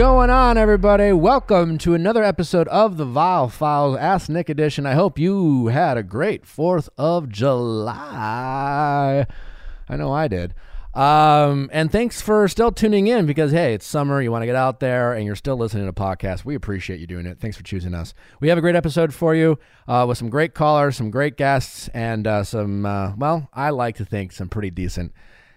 going on, everybody? Welcome to another episode of the Viall Files Ask Nick edition. I hope you had a great 4th of July. I know I did. Um, and thanks for still tuning in because, hey, it's summer. You want to get out there and you're still listening to podcasts. We appreciate you doing it. Thanks for choosing us. We have a great episode for you uh, with some great callers, some great guests, and uh, some, uh, well, I like to think some pretty decent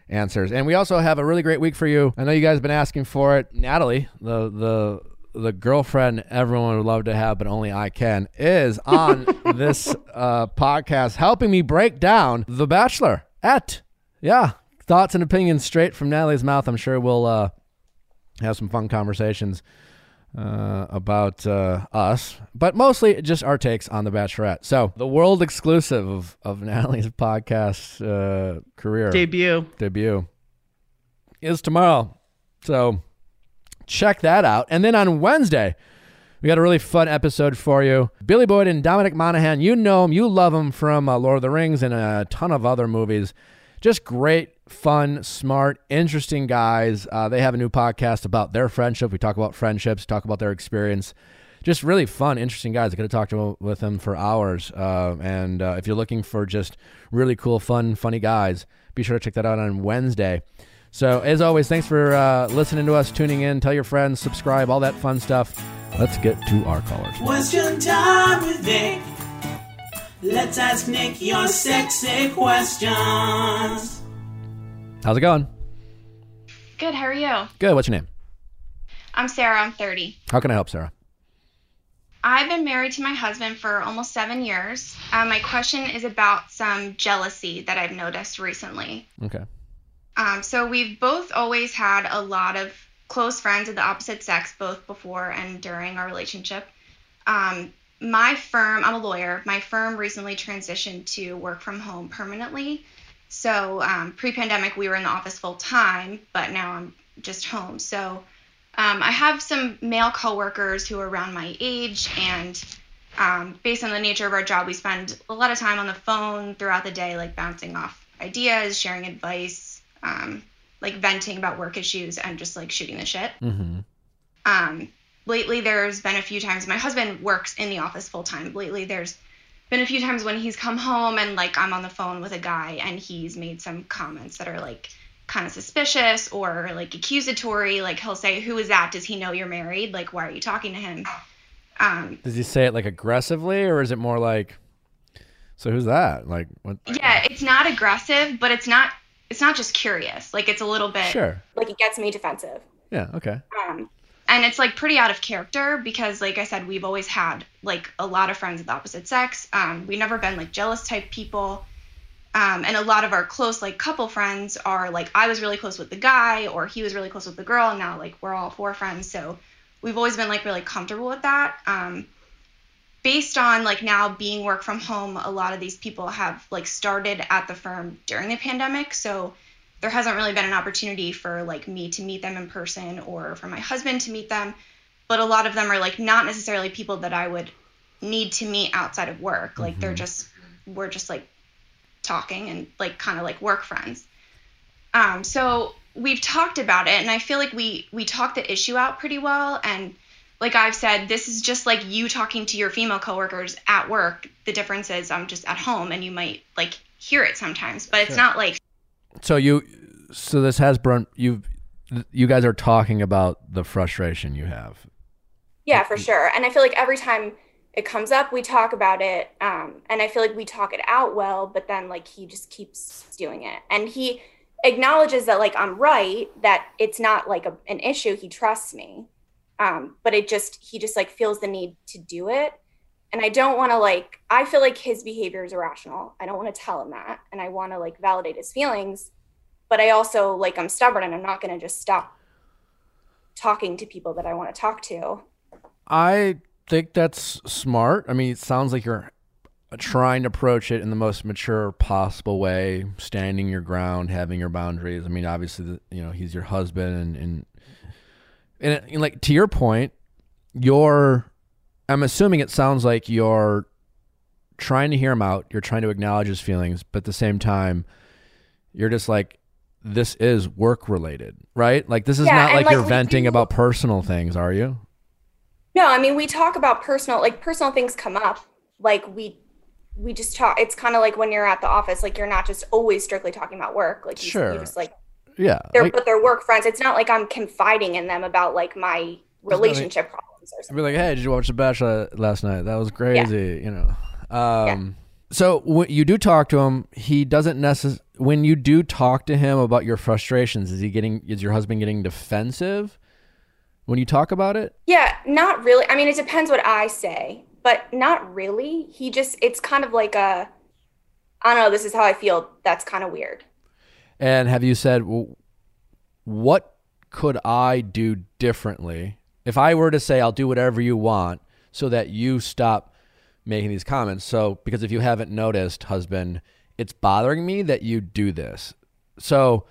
answers. And we also have a really great week for you. I know you guys have been asking for it. Natalie, the the the girlfriend everyone would love to have, but only I can, is on this uh, podcast helping me break down The Bachelor. At yeah, thoughts and opinions straight from Natalie's mouth. I'm sure we'll uh, have some fun conversations uh, about uh, us, but mostly just our takes on The Bachelorette. So, the world exclusive of, of Natalie's podcast uh, career Debut. debut is tomorrow. So, check that out. And then on Wednesday, we got a really fun episode for you. Billy Boyd and Dominic Monaghan, you know him, you love him from uh, Lord of the Rings and a ton of other movies. Just great, fun, smart, interesting guys. Uh, they have a new podcast about their friendship. We talk about friendships, talk about their experience. Just really fun, interesting guys. I could have talked to, with them for hours. Uh, and uh, if you're looking for just really cool, fun, funny guys, be sure to check that out on Wednesday. So, as always, thanks for uh, listening to us, tuning in. Tell your friends, subscribe, all that fun stuff. Let's get to our callers. Question time with. Let's ask Nick your sexy questions. How's it going? Good. How are you? Good. What's your name? I'm Sarah. I'm 30. How can I help, Sarah? I've been married to my husband for almost seven years. Uh, my question is about some jealousy that I've noticed recently. Okay. Um, so we've both always had a lot of close friends of the opposite sex, both before and during our relationship. Um, my firm, I'm a lawyer. My firm recently transitioned to work from home permanently. So um, pre-pandemic, we were in the office full time, but now I'm just home. So um, I have some male coworkers who are around my age, and um, based on the nature of our job, we spend a lot of time on the phone throughout the day, like bouncing off ideas, sharing advice, um, like venting about work issues, and just like shooting the shit. Mm-hmm. Lately, there's been a few times my husband works in the office full time. Lately, there's been a few times when he's come home and like I'm on the phone with a guy and he's made some comments that are like kind of suspicious or like accusatory. Like he'll say, "Who is that? Does he know you're married? Like why are you talking to him?" Um, Does he say it like aggressively, or is it more like, "So who's that?" Like, what? yeah, it's not aggressive, but it's not it's not just curious. Like it's a little bit Sure. like it gets me defensive. Yeah. Okay. um and it's like pretty out of character because like i said we've always had like a lot of friends of the opposite sex. Um we've never been like jealous type people. Um and a lot of our close like couple friends are like i was really close with the guy or he was really close with the girl. And now like we're all four friends. So we've always been like really comfortable with that. Um based on like now being work from home a lot of these people have like started at the firm during the pandemic. So there hasn't really been an opportunity for like me to meet them in person or for my husband to meet them but a lot of them are like not necessarily people that i would need to meet outside of work. Like they're just we're just like talking and like kind of like work friends. Um so we've talked about it and i feel like we we talked the issue out pretty well and like i've said this is just like you talking to your female coworkers at work. The difference is i'm just at home and you might like hear it sometimes but it's not like So you, so this has brought you. You guys are talking about the frustration you have. Yeah, for sure. And I feel like every time it comes up, we talk about it. Um, and I feel like we talk it out well, but then like he just keeps doing it. And he acknowledges that like I'm right, that it's not like a, an issue. He trusts me. Um, but it just, he just like feels the need to do it. And I don't want to like, I feel like his behavior is irrational. I don't want to tell him that. And I want to like validate his feelings. But I also like, I'm stubborn and I'm not going to just stop talking to people that I want to talk to. I think that's smart. I mean, it sounds like you're trying to approach it in the most mature possible way, standing your ground, having your boundaries. I mean, obviously, the- you know, he's your husband, and and and, and like to your point, you're. I'm assuming it sounds like you're trying to hear him out. You're trying to acknowledge his feelings, but at the same time, you're just like, this is work related, right? Like this is Yeah, not like, like, you're venting do- about personal things, are you? No, I mean we talk about personal like personal things come up. Like we we just talk it's kind of like when you're at the office, like you're not just always strictly talking about work. Like you, Sure. you just like Yeah. they're like- but they're work friends. It's not like I'm confiding in them about like my relationship problems or I'd something. be like, "Hey, did you watch The Bachelor last night? That was crazy," you know. Um, So when you do talk to him, he doesn't necessarily. When you do talk to him about your frustrations, is he getting? Is your husband getting defensive when you talk about it? Yeah, not really. I mean, it depends what I say, but not really. He just it's kind of like a I don't know, this is how I feel. That's kind of weird. And have you said, well, what could I do differently if I were to say, I'll do whatever you want so that you stop making these comments? So, because if you haven't noticed, husband, it's bothering me that you do this. So,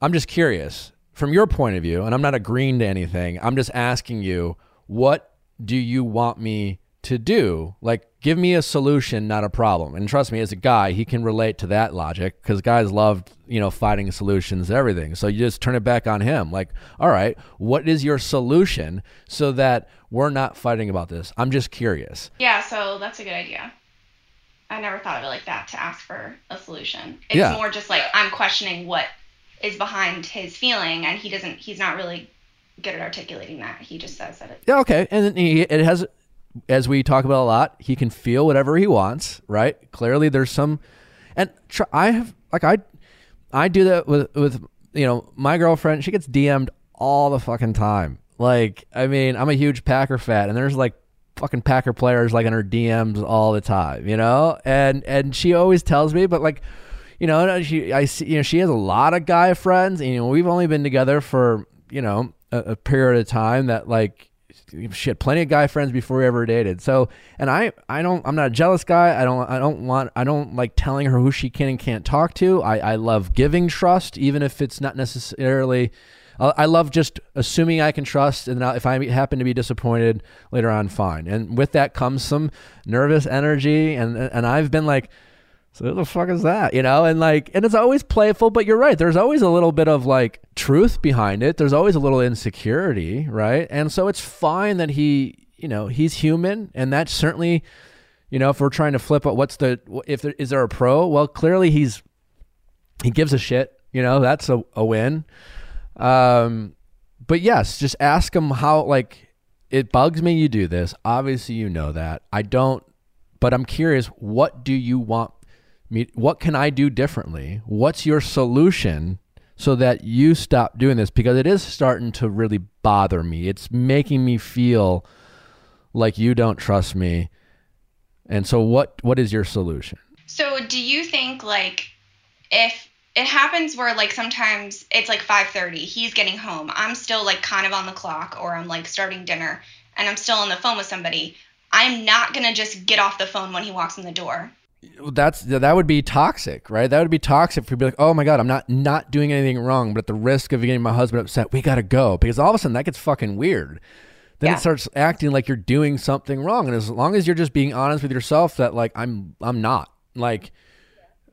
I'm just curious from your point of view, and I'm not agreeing to anything. I'm just asking you, what do you want me to do? Like, give me a solution, not a problem. And trust me, as a guy, he can relate to that logic because guys love, you know, finding solutions to everything. So you just turn it back on him. Like, all right, what is your solution so that we're not fighting about this? I'm just curious. Yeah, so that's a good idea. I never thought of it like that to ask for a solution. It's Yeah. more just like I'm questioning what is behind his feeling, and he doesn't. He's not really good at articulating that. He just says that it. Yeah, okay. And then he, it has, as we talk about a lot, he can feel whatever he wants, right? Clearly, there's some, and tr- I have like I, I do that with with you know my girlfriend. She gets DM'd all the fucking time. Like, I mean, I'm a huge Packer fan, and there's like fucking Packer players like in her DMs all the time, you know, and and she always tells me, but like. You know, she I see. You know, she has a lot of guy friends. And, you know, we've only been together for you know a, a period of time that like she had plenty of guy friends before we ever dated. So, and I, I don't, I'm not a jealous guy. I don't, I don't want, I don't like telling her who she can and can't talk to. I, I love giving trust, even if it's not necessarily. I I love just assuming I can trust, and if I happen to be disappointed later on, fine. And with that comes some nervous energy, and and I've been like, so who the fuck is that? You know, and like, and it's always playful, but you're right. There's always a little bit of like truth behind it. There's always a little insecurity, right? And so it's fine that he, you know, he's human, and that's certainly, you know, if we're trying to flip what's the if there is there a pro? Well, clearly he's he gives a shit. You know, that's a, a win. Um, but yes, just ask him how like it bugs me you do this. Obviously, you know that. I don't, but I'm curious. What do you want? What can I do differently? What's your solution so that you stop doing this? Because it is starting to really bother me. It's making me feel like you don't trust me. And so, what what is your solution? So, do you think like if it happens where like sometimes it's like 5:30, he's getting home, I'm still like kind of on the clock or I'm like starting dinner and I'm still on the phone with somebody, I'm not going to just get off the phone when he walks in the door. That's that would be toxic, right? That would be toxic for be like, oh my god, I'm not not doing anything wrong, but at the risk of getting my husband upset, we gotta go because all of a sudden that gets fucking weird. Then Yeah. it starts acting like you're doing something wrong, and as long as you're just being honest with yourself, that like I'm I'm not like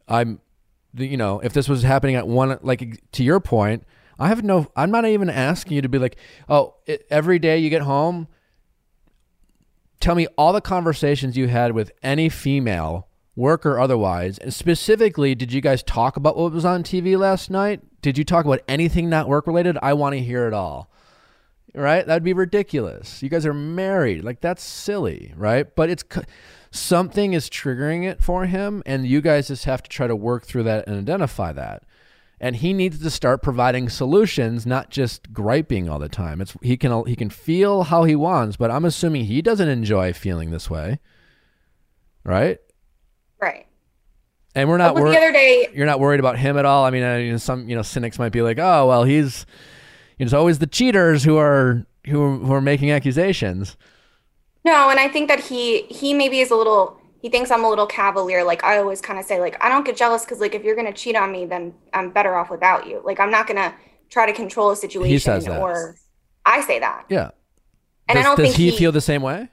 I'm, you know, if this was happening at one like to your point, I have no, I'm not even asking you to be like, oh, i every day you get home, tell me all the conversations you had with any female, work or otherwise, and specifically, did you guys talk about what was on TV last night? Did you talk about anything not work related? I want to hear it all. Right? That'd be ridiculous. You guys are married. Like that's silly, right? But it's something is triggering it for him and you guys just have to try to work through that and identify that. And he needs to start providing solutions, not just griping all the time. It's he can he can feel how he wants, but I'm assuming he doesn't enjoy feeling this way. Right? Right. And we're not worried the other day, you're not worried about him at all. I mean, uh, you know, some you know cynics might be like, "Oh, well, he's you know, it's always the cheaters who are who who are making accusations." no, and I think that he he maybe is a little. He thinks I'm a little cavalier. Like I always kind of say, like I don't get jealous because like if you're gonna cheat on me, then I'm better off without you. Like I'm not gonna try to control a situation. He says that. Or I say that, Yeah. and does I don't does think he, he feel the same way?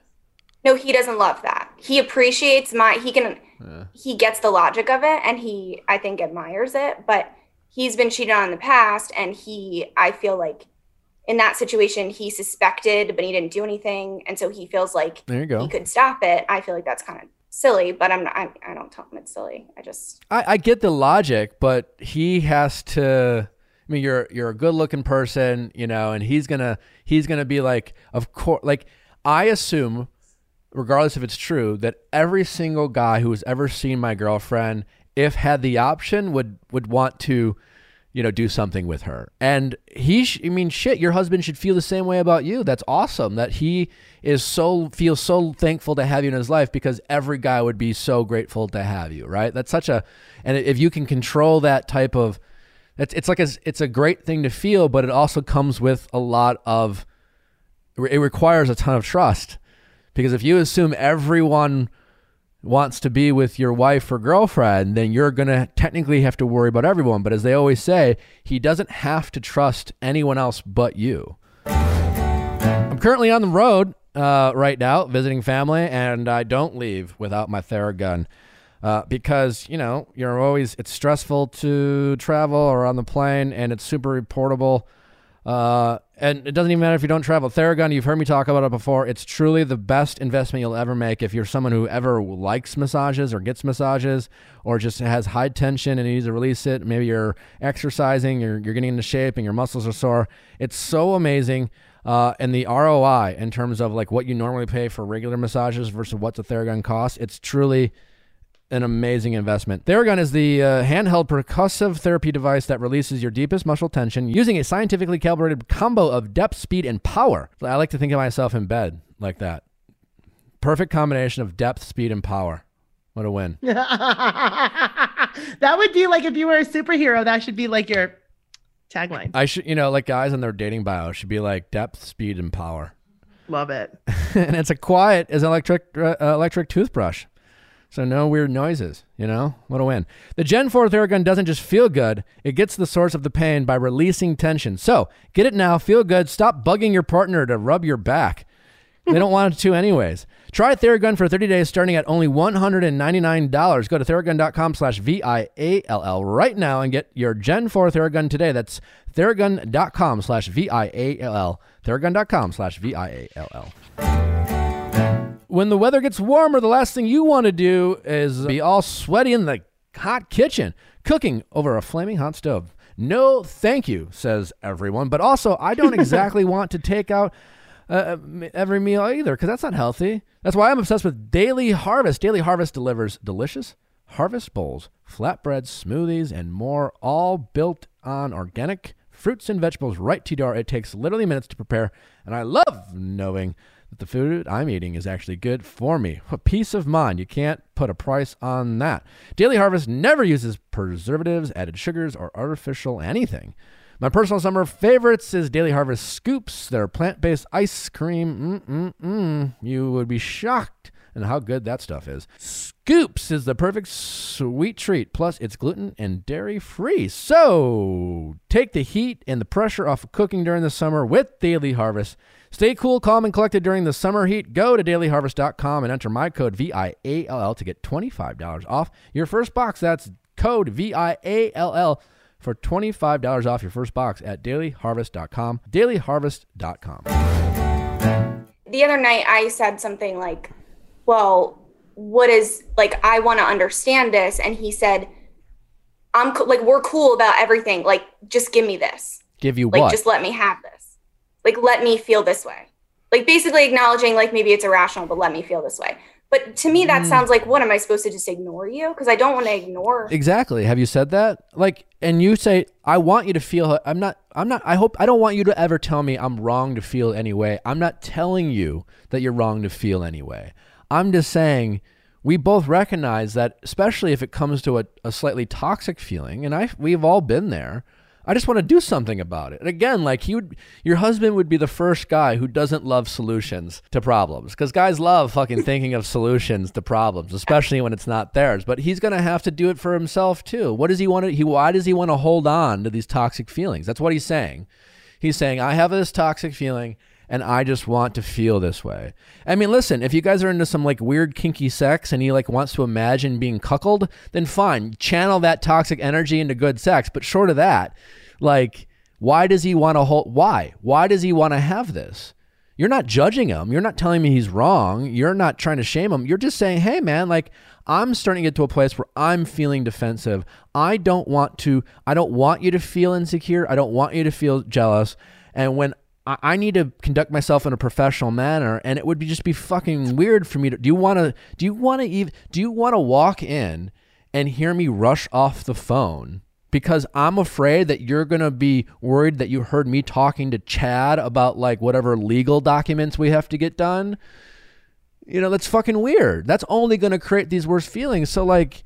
No, he doesn't love that. He appreciates my he can yeah. he gets the logic of it and he I think admires it, but he's been cheated on in the past and he I feel like in that situation he suspected but he didn't do anything and so he feels like There you go. he could stop it. I feel like that's kind of silly, but I'm not I, I don't tell him it's silly. I just I, I get the logic, but he has to. I mean, you're you're a good looking person, you know, and he's gonna he's gonna be like, of course, like I assume, regardless if it's true, that every single guy who has ever seen my girlfriend, if had the option, would would want to, you know, do something with her. And he, sh- I mean, shit, your husband should feel the same way about you. That's awesome that he is so feels so thankful to have you in his life because every guy would be so grateful to have you, right? That's such a, and if you can control that type of, it's it's like a, it's a great thing to feel, but it also comes with a lot of, it requires a ton of trust because if you assume everyone wants to be with your wife or girlfriend, then you're going to technically have to worry about everyone. But as they always say, he doesn't have to trust anyone else but you. I'm currently on the road uh, right now visiting family, and I don't leave without my Theragun. Uh, because you know you're always it's stressful to travel or on the plane and it's super portable uh, and it doesn't even matter if you don't travel. Theragun, you've heard me talk about it before. It's truly the best investment you'll ever make if you're someone who ever likes massages or gets massages or just has high tension and needs to release it. Maybe you're exercising, you're, you're getting into shape and your muscles are sore. It's so amazing. Uh, and the ROI in terms of like what you normally pay for regular massages versus what the Theragun costs, it's truly an amazing investment. Theragun is the uh, handheld percussive therapy device that releases your deepest muscle tension using a scientifically calibrated combo of depth, speed, and power. I like to think of myself in bed like that. Perfect combination of depth, speed, and power. What a win. that would be like if you were a superhero, that should be like your tagline. I should, you know, like guys in their dating bio should be like depth, speed, and power. Love it. and it's a quiet as an electric uh, electric toothbrush. So no weird noises, you know? What a win. The Gen 4 Theragun doesn't just feel good, it gets the source of the pain by releasing tension. So get it now, feel good, stop bugging your partner to rub your back. They don't want to anyways. Try Theragun for 30 days starting at only $199. Go to Theragun.com slash V-I-A-L-L right now and get your Gen 4 Theragun today. That's Theragun.com slash V-I-A-L-L. Theragun.com slash V-I-A-L-L. When the weather gets warmer, the last thing you want to do is be all sweaty in the hot kitchen, cooking over a flaming hot stove. No, thank you, says everyone. But also, I don't exactly want to take out uh, every meal either because that's not healthy. That's why I'm obsessed with Daily Harvest. Daily Harvest delivers delicious harvest bowls, flatbreads, smoothies, and more, all built on organic fruits and vegetables right to your door. It takes literally minutes to prepare, and I love knowing that the food I'm eating is actually good for me. A peace of mind. You can't put a price on that. Daily Harvest never uses preservatives, added sugars, or artificial anything. My personal summer favorites is Daily Harvest Scoops. Their plant-based ice cream. Mm-mm-mm. You would be shocked and how good that stuff is. Scoops is the perfect sweet treat. Plus, it's gluten and dairy free. So, take the heat and the pressure off of cooking during the summer with Daily Harvest. Stay cool, calm, and collected during the summer heat. Go to dailyharvest.com and enter my code VIALL to get $25 off your first box. That's code VIALL for $25 off your first box at dailyharvest.com. Dailyharvest.com. the other night I said something like, "Well, what is like I want to understand this," and he said, "I'm co- like we're cool about everything. Like just give me this. Give you Like what? just let me have this. Like let me feel this way. Like basically acknowledging like maybe it's irrational, but let me feel this way." But to me, Mm. that sounds like what am I supposed to just ignore you? Because I don't want to ignore. Exactly. Have you said that? Like, and you say, I want you to feel, I'm not, I'm not, I hope, I don't want you to ever tell me I'm wrong to feel anyway. I'm not telling you that you're wrong to feel anyway. I'm just saying we both recognize that, especially if it comes to a, a slightly toxic feeling, and I, we've all been there. I just want to do something about it. And again, like he would, your husband would be the first guy who doesn't love solutions to problems because guys love fucking thinking of solutions to problems, especially when it's not theirs. But he's gonna have to do it for himself too. What does he want to? He why does he want to hold on to these toxic feelings? That's what he's saying. He's saying I have this toxic feeling, and I just want to feel this way. I mean, listen, if you guys are into some like weird kinky sex and he like wants to imagine being cuckolded, then fine, channel that toxic energy into good sex. But short of that, like, why does he want to hold? Why? Why does he want to have this? You're not judging him. You're not telling me he's wrong. You're not trying to shame him. You're just saying, hey, man, like, I'm starting to get to a place where I'm feeling defensive. I don't want to, I don't want you to feel insecure. I don't want you to feel jealous. And when I, I need to conduct myself in a professional manner, and it would be just be fucking weird for me to, do you want to, do you want to even, do you want to walk in and hear me rush off the phone? because I'm afraid that you're going to be worried that you heard me talking to Chad about like whatever legal documents we have to get done. You know, that's fucking weird. That's only going to create these worse feelings. So like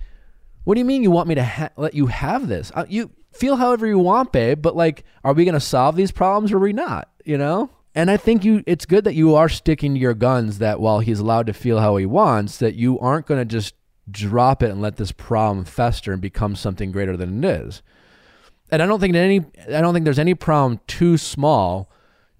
what do you mean you want me to ha- let you have this? Uh, you feel however you want, babe, but like are we going to solve these problems or are we not, you know? And I think you it's good that you are sticking to your guns that while he's allowed to feel how he wants that you aren't going to just drop it and let this problem fester and become something greater than it is. And I don't think any I don't think there's any problem too small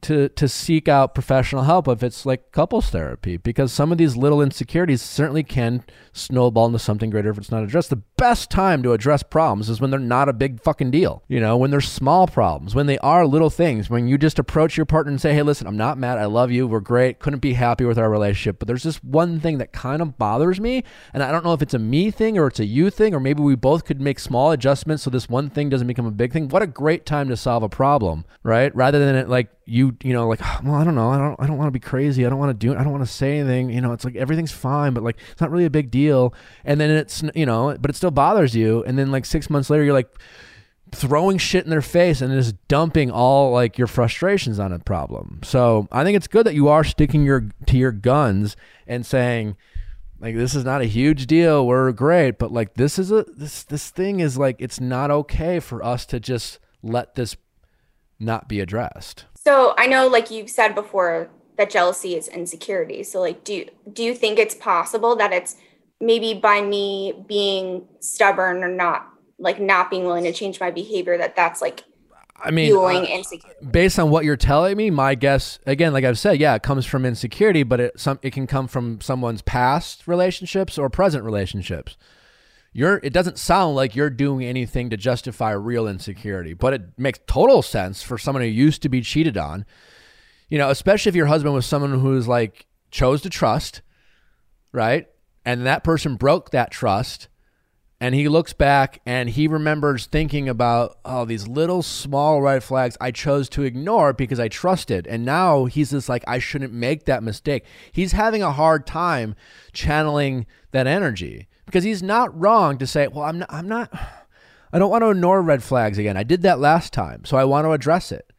to to seek out professional help if it's like couples therapy because some of these little insecurities certainly can snowball into something greater if it's not addressed. The best time to address problems is when they're not a big fucking deal. You know, when they're small problems, when they are little things, when you just approach your partner and say, "Hey, listen, I'm not mad. I love you. We're great. Couldn't be happy with our relationship, but there's this one thing that kind of bothers me, and I don't know if it's a me thing or it's a you thing or maybe we both could make small adjustments so this one thing doesn't become a big thing." What a great time to solve a problem, right? Rather than it like you you know like ah, well i don't know. I don't i don't want to be crazy. I don't want to do it i don't want to say anything. You know it's like everything's fine but like it's not really a big deal. And then it's you know but it still bothers you. And then like 6 months later you're like throwing shit in their face and just dumping all like your frustrations on a problem. So i think it's good that you are sticking your to your guns and saying like this is not a huge deal. We're great. But like this is a this this thing is like it's not okay for us to just let this not be addressed So I know, like you've said before, that jealousy is insecurity. So, like, do do you think it's possible that it's maybe by me being stubborn or not, like, not being willing to change my behavior, that that's like I mean, fueling uh, insecurity? based on what you're telling me, my guess again, like I've said, yeah, it comes from insecurity, but it some it can come from someone's past relationships or present relationships. You're it doesn't sound like you're doing anything to justify real insecurity, but it makes total sense for someone who used to be cheated on. You know, especially if your husband was someone who's like chose to trust, right? And that person broke that trust and he looks back and he remembers thinking about oh these little small red flags i chose to ignore because i trusted and now he's just like i shouldn't make that mistake he's having a hard time channeling that energy because he's not wrong to say well i'm not i'm not i don't want to ignore red flags again i did that last time so i want to address it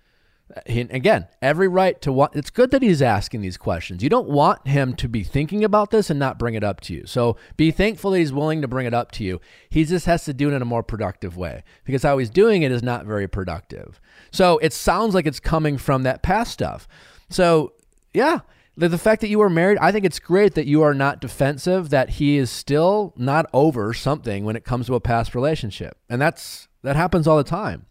he, again, every right to want. It's good that he's asking these questions. You don't want him to be thinking about this and not bring it up to you. So be thankful that he's willing to bring it up to you. He just has to do it in a more productive way because how he's doing it is not very productive. So it sounds like it's coming from that past stuff. So yeah, the, the fact that you were married, I think it's great that you are not defensive. That he is still not over something when it comes to a past relationship, and that's that happens all the time.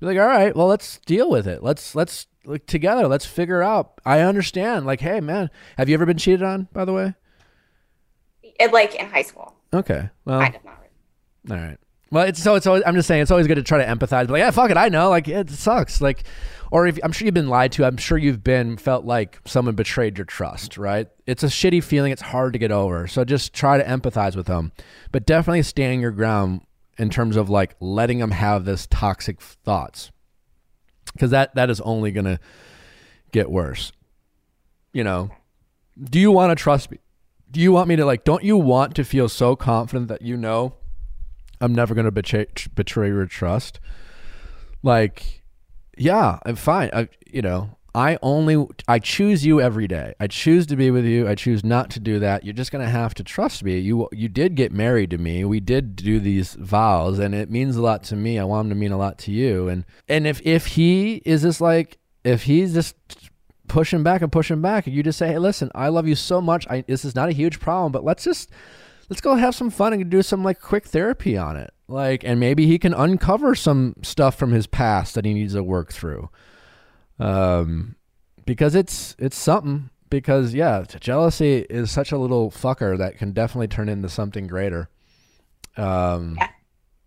Be like all right well let's deal with it. Let's let's like together. Let's figure out. I understand like hey man have you ever been cheated on by the way? It, like in high school, okay well kind of not. Really. all right. Well it's so it's always i'm just saying it's always good to try to empathize. But like yeah fuck it i know. Like it sucks. Like or if i'm sure you've been lied to. I'm sure you've been felt like someone betrayed your trust right? It's a shitty feeling. It's hard to get over. So just try to empathize with them. But definitely stand your ground in terms of like letting them have this toxic thoughts. Because that that is only going to get worse. You know? Do you want to trust me? Do you want me to like don't you want to feel so confident that you know i'm never going to betray betray your trust? Like yeah i'm fine. I, you know i only i choose you every day. I choose to be with you. I choose not to do that. You're just going to have to trust me. You you did get married to me. We did do these vows and it means a lot to me. I want them to mean a lot to you. And and if if he is just like if he's just pushing back and pushing back and you just say hey listen i love you so much. I, this is not a huge problem but let's just let's go have some fun and do some like quick therapy on it like and maybe he can uncover some stuff from his past that he needs to work through um because it's it's something. Because yeah, jealousy is such a little fucker that can definitely turn into something greater. Um, Yeah.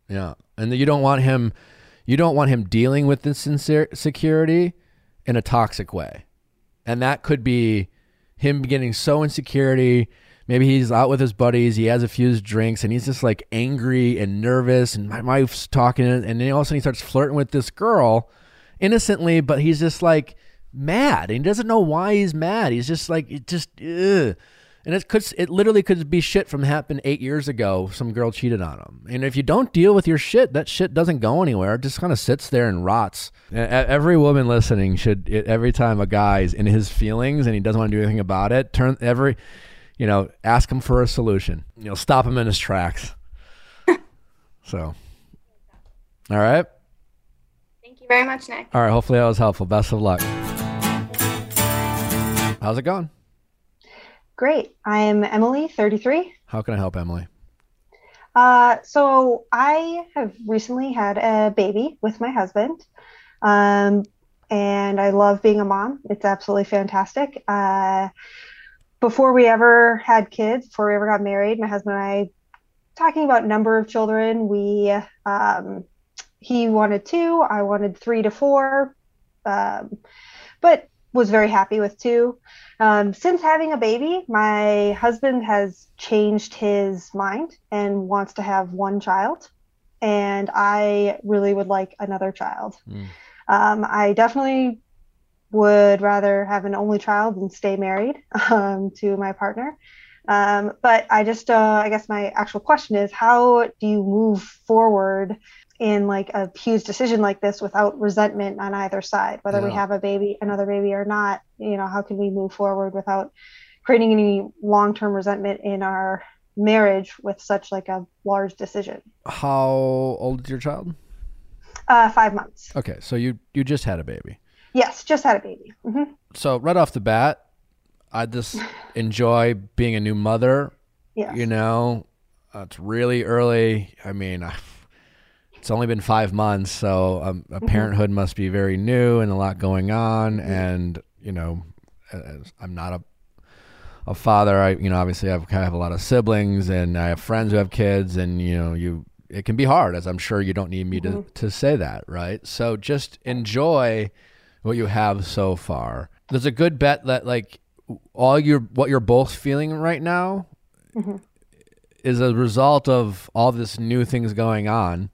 yeah, and you don't want him. You don't want him dealing with this insecurity in a toxic way, and that could be him getting so insecurity. Maybe he's out with his buddies. He has a few drinks, and he's just like angry and nervous. And my wife's talking, and then all of a sudden he starts flirting with this girl, innocently, but he's just like mad. And he doesn't know why he's mad. He's just like it just, ugh. and it could, it literally could be shit from happened eight years ago. Some girl cheated on him, and if you don't deal with your shit, that shit doesn't go anywhere. It just kind of sits there and rots. Every woman listening should, every time a guy's in his feelings and he doesn't want to do anything about it, turn every you know, ask him for a solution. You know, stop him in his tracks. so, all right. Thank you very much, Nick. All right. Hopefully that was helpful. Best of luck. How's it going? Great. I'm Emily, 33. How can I help Emily? Uh, so I have recently had a baby with my husband. Um, and I love being a mom. It's absolutely fantastic. Uh, before we ever had kids, before we ever got married, my husband and I, talking about number of children, we, um, he wanted two, I wanted three to four, um, but was very happy with two. Um, since having a baby, my husband has changed his mind and wants to have one child. And I really would like another child. Mm. Um, I definitely would rather have an only child than stay married um, to my partner. Um, but I just, uh, I guess my actual question is how do you move forward in like a huge decision like this without resentment on either side, whether we have a baby, another baby or not? You know, how can we move forward without creating any long term resentment in our marriage with such like a large decision? How old is your child? Uh, five months. Okay, so you you just had a baby. Yes, just had a baby. hmm So right off the bat, I just enjoy being a new mother. Yes. You know, uh, it's really early. I mean, it's only been five months, so um, a parenthood must be very new and a lot going on. And you know, I'm not a a father. I you know obviously I've, I have a lot of siblings and I have friends who have kids, and you know you it can be hard, as I'm sure you don't need me to to say that, right? So just enjoy what you have so far. There's a good bet that like all your what you're both feeling right now mm-hmm. is a result of all this new things going on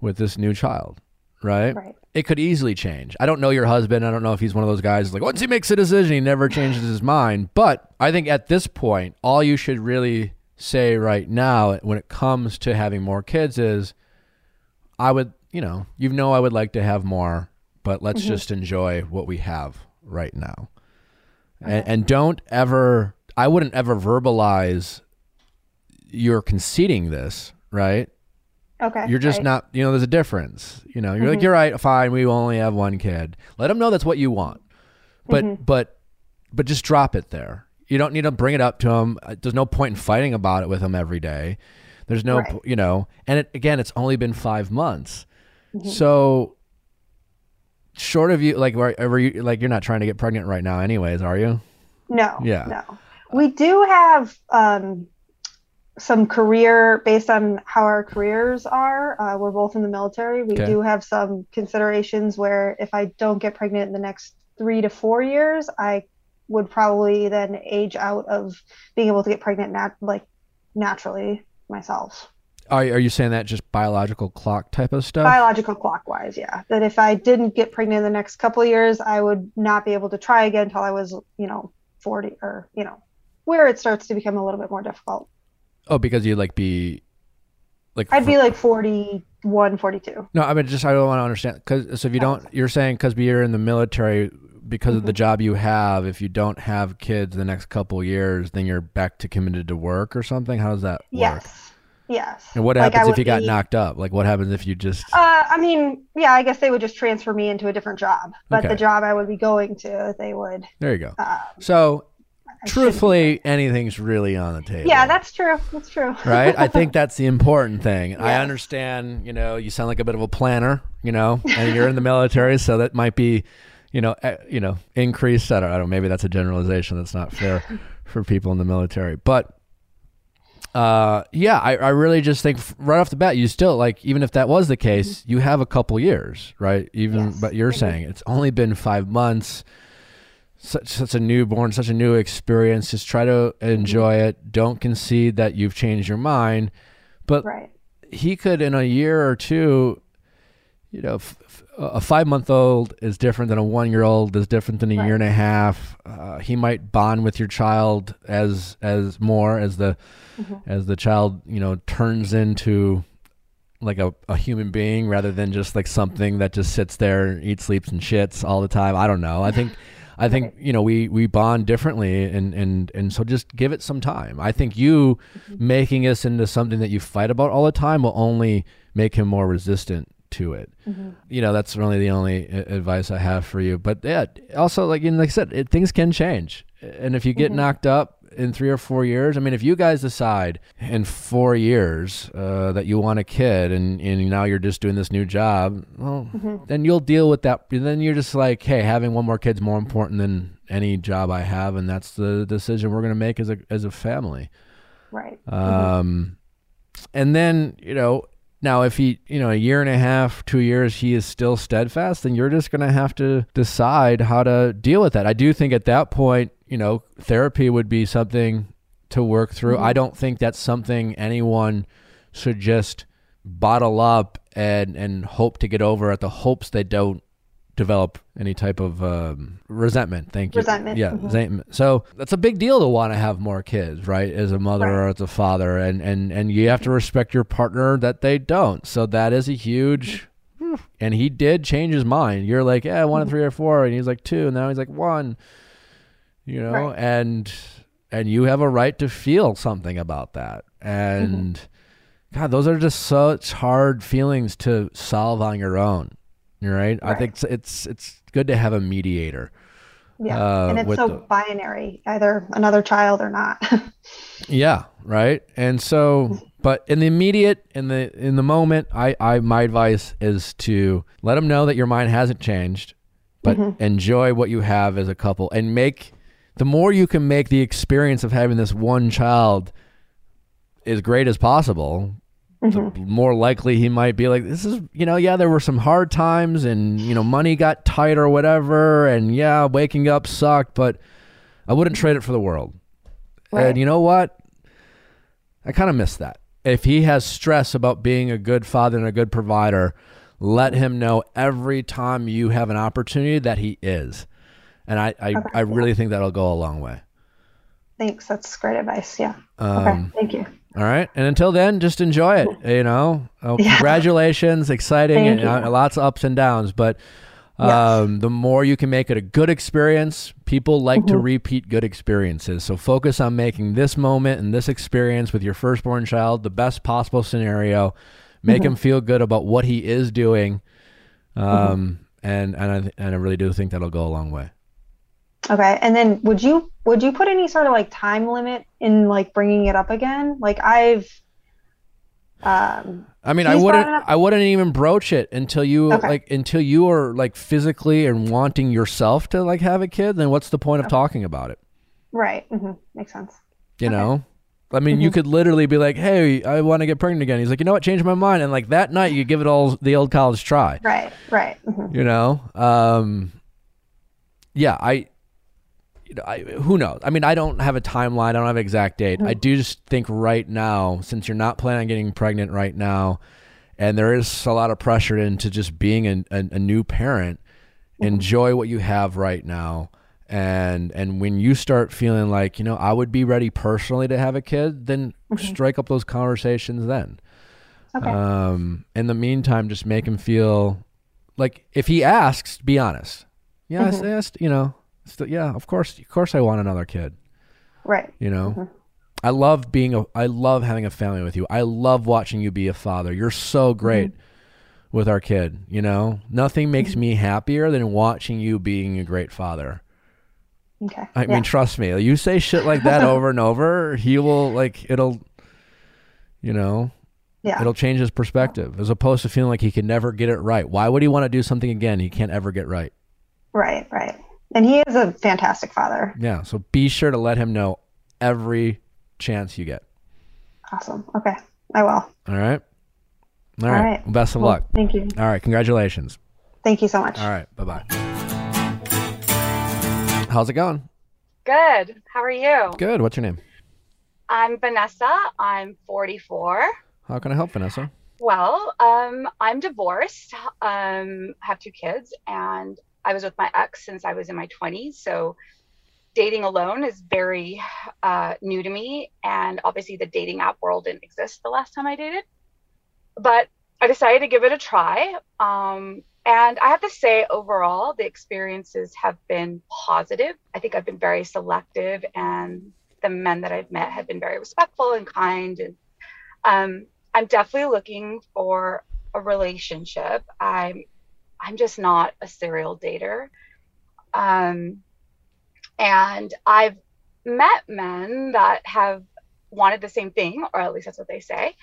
with this new child, right? Right. It could easily change. I don't know your husband. I don't know if he's one of those guys like once he makes a decision, he never changes his mind. But I think at this point, all you should really say right now when it comes to having more kids is I would, you know, you know I would like to have more, but let's mm-hmm. just enjoy what we have right now. And, and don't ever I wouldn't ever verbalize you're conceding this, right? Okay. You're just right. not, you know, there's a difference. You know, you're like, mm-hmm. you're right, fine, we only have one kid. Let them know that's what you want. But, mm-hmm. but, but just drop it there. You don't need to bring it up to them. Uh, there's no point in fighting about it with them every day. There's no, Right. you know, and it, again, it's only been five months. So, short of you, like, are, are you, like, you're not trying to get pregnant right now, anyways, are you? No. Yeah. No. We do have um, some career based on how our careers are. Uh, we're both in the military. We Okay. do have some considerations where if I don't get pregnant in the next three to four years, I would probably then age out of being able to get pregnant nat- like naturally myself. Are, are you saying that just biological clock type of stuff? Biological clockwise, yeah. That if I didn't get pregnant in the next couple of years, I would not be able to try again until I was, you know, 40 or, you know, where it starts to become a little bit more difficult. oh, because you'd like be, like, I'd be like 41, 42. No, I mean, just I don't want to understand because so if you don't, you're saying because you're in the military because of the mm-hmm. job you have. If you don't have kids the next couple of years, then you're back to committed to work or something. How does that work? Yes. Yes. And what Like, happens if you got be- knocked up? Like what happens if you just? Uh, I mean, yeah, I guess they would just transfer me into a different job, but Okay. the job I would be going to, they would. there you go. Uh, So, I truthfully, anything's really on the table. Yeah, that's true. That's true. right? I think that's the important thing. I understand, you know, you sound like a bit of a planner, you know, and you're in the military, so that might be, you know, eh, you know, increase. I don't, I don't. Maybe that's a generalization. That's not fair for people in the military. But uh, yeah, I, I really just think right off the bat, you still like, even if that was the case, you have a couple years, right? Even, Yes. but you're saying it's only been five months. Such such a newborn, such a new experience. Just try to enjoy it. Don't concede that you've changed your mind. But Right. he could in a year or two you know f- a five month old is different than a one year old is different than a Right. year and a half uh, he might bond with your child as as more as the as the child you know turns into like a, a human being rather than just like something that just sits there and eats sleeps and shits all the time. I don't know. I think i think you know we we bond differently and and and so just give it some time. I think you making us into something that you fight about all the time will only make him more resistant to it. You know that's really the only advice i have for you. But yeah also like you know, like i said it, things can change. And if you get knocked up in three or four years i mean if you guys decide in four years uh, that you want a kid and, and now you're just doing this new job well then you'll deal with that. Then you're just like hey having one more kid's more important than any job i have. And that's the decision we're going to make as a as a family. Right. um, and then you know now if he you know a year and a half, two years, he is still steadfast, then you're just gonna have to decide how to deal with that. I do think at that point, you know, therapy would be something to work through. Mm-hmm. I don't think that's something anyone should just bottle up and and hope to get over at the hopes they don't develop any type of um, resentment. Thank you. Resentment, Yeah, mhm. resentment. So that's a big deal to want to have more kids, right? As a mother or as a father, and and and you have to respect your partner that they don't. So that is a huge. And he did change his mind. You're like, yeah, I wanted three or four, and he's like two, and now he's like one. You know, Right. and and you have a right to feel something about that. And God, those are just such hard feelings to solve on your own. Right? I think it's, it's it's good to have a mediator. Yeah. uh, and it's so the- binary, either another child or not. Yeah, right. And so, but in the immediate, in the in the moment, I, I my advice is to let them know that your mind hasn't changed, but enjoy what you have as a couple, and make the more you can make the experience of having this one child as great as possible. The more likely he might be like, this is, you know, yeah, there were some hard times and, you know, money got tight or whatever. And yeah, waking up sucked, but I wouldn't trade it for the world. Right. And you know what? I kind of miss that. If he has stress about being a good father and a good provider, let him know every time you have an opportunity that he is. And I, I, I really think that'll go a long way. Thanks. That's great advice. Yeah. Um, okay. Thank you. All right. And until then, just enjoy it. You know, oh, Yeah. congratulations, exciting, Thank and uh, lots of ups and downs. But um, the more you can make it a good experience, people like to Mm-hmm. repeat good experiences. So focus on making this moment and this experience with your firstborn child the best possible scenario. Make Mm-hmm. him feel good about what he is doing. Um, and and I, and I really do think that'll go a long way. Okay. And then would you would you put any sort of like time limit in like bringing it up again? Like I've um I mean, I wouldn't. brought it up- I wouldn't even broach it until you Okay. like until you are like physically and wanting yourself to like have a kid. Then what's the point of talking about it? right. Mm-hmm. Makes sense. You know. I mean, you could literally be like, "Hey, I want to get pregnant again." He's like, "You know what? Changed my mind." And like that night, you give it all the old college try. Right. Right. hmm You know. Um. Yeah, I. You know, I, who knows? I mean, I don't have a timeline. I don't have an exact date. I mm-hmm. do just think right now, since you're not planning on getting pregnant right now, and there is a lot of pressure into just being a, a, a new parent, mm-hmm. enjoy what you have right now. And and when you start feeling like you know I would be ready personally to have a kid, then mm-hmm. strike up those conversations then. Okay. Um, in the meantime, just make him feel like if he asks, be honest. Yeah, I s- asked, you know, still, yeah, of course, of course, I want another kid. right. You know, mm-hmm. I love being a, I love having a family with you. I love watching you be a father. You're so mm-hmm. great with our kid. You know, nothing makes mm-hmm. me happier than watching you being a great father. Okay. I yeah. mean, trust me, you say shit like that over and over, he will like it'll, you know, yeah. it'll change his perspective as opposed to feeling like he can never get it right. Why would he want to do something again he can't ever get right? Right, right. And he is a fantastic father. Yeah. So be sure to let him know every chance you get. Awesome. Okay. I will. All right. All right. right. Well, best of Well, luck. Thank you. All right. Congratulations. Thank you so much. All right. Bye bye. How's it going? Good. How are you? Good. What's your name? I'm Vanessa. I'm 44. How can I help, Vanessa? Well, um, I'm divorced. Um, have two kids, and I was with my ex since I was in my 20s. So dating alone is very uh, new to me, and obviously the dating app world didn't exist the last time I dated. But I decided to give it a try. Um, and I have to say, overall, the experiences have been positive. I think I've been very selective, and the men that I've met have been very respectful and kind. And um, I'm definitely looking for a relationship. I'm I'm just not a serial dater. Um, and I've met men that have wanted the same thing, or at least that's what they say.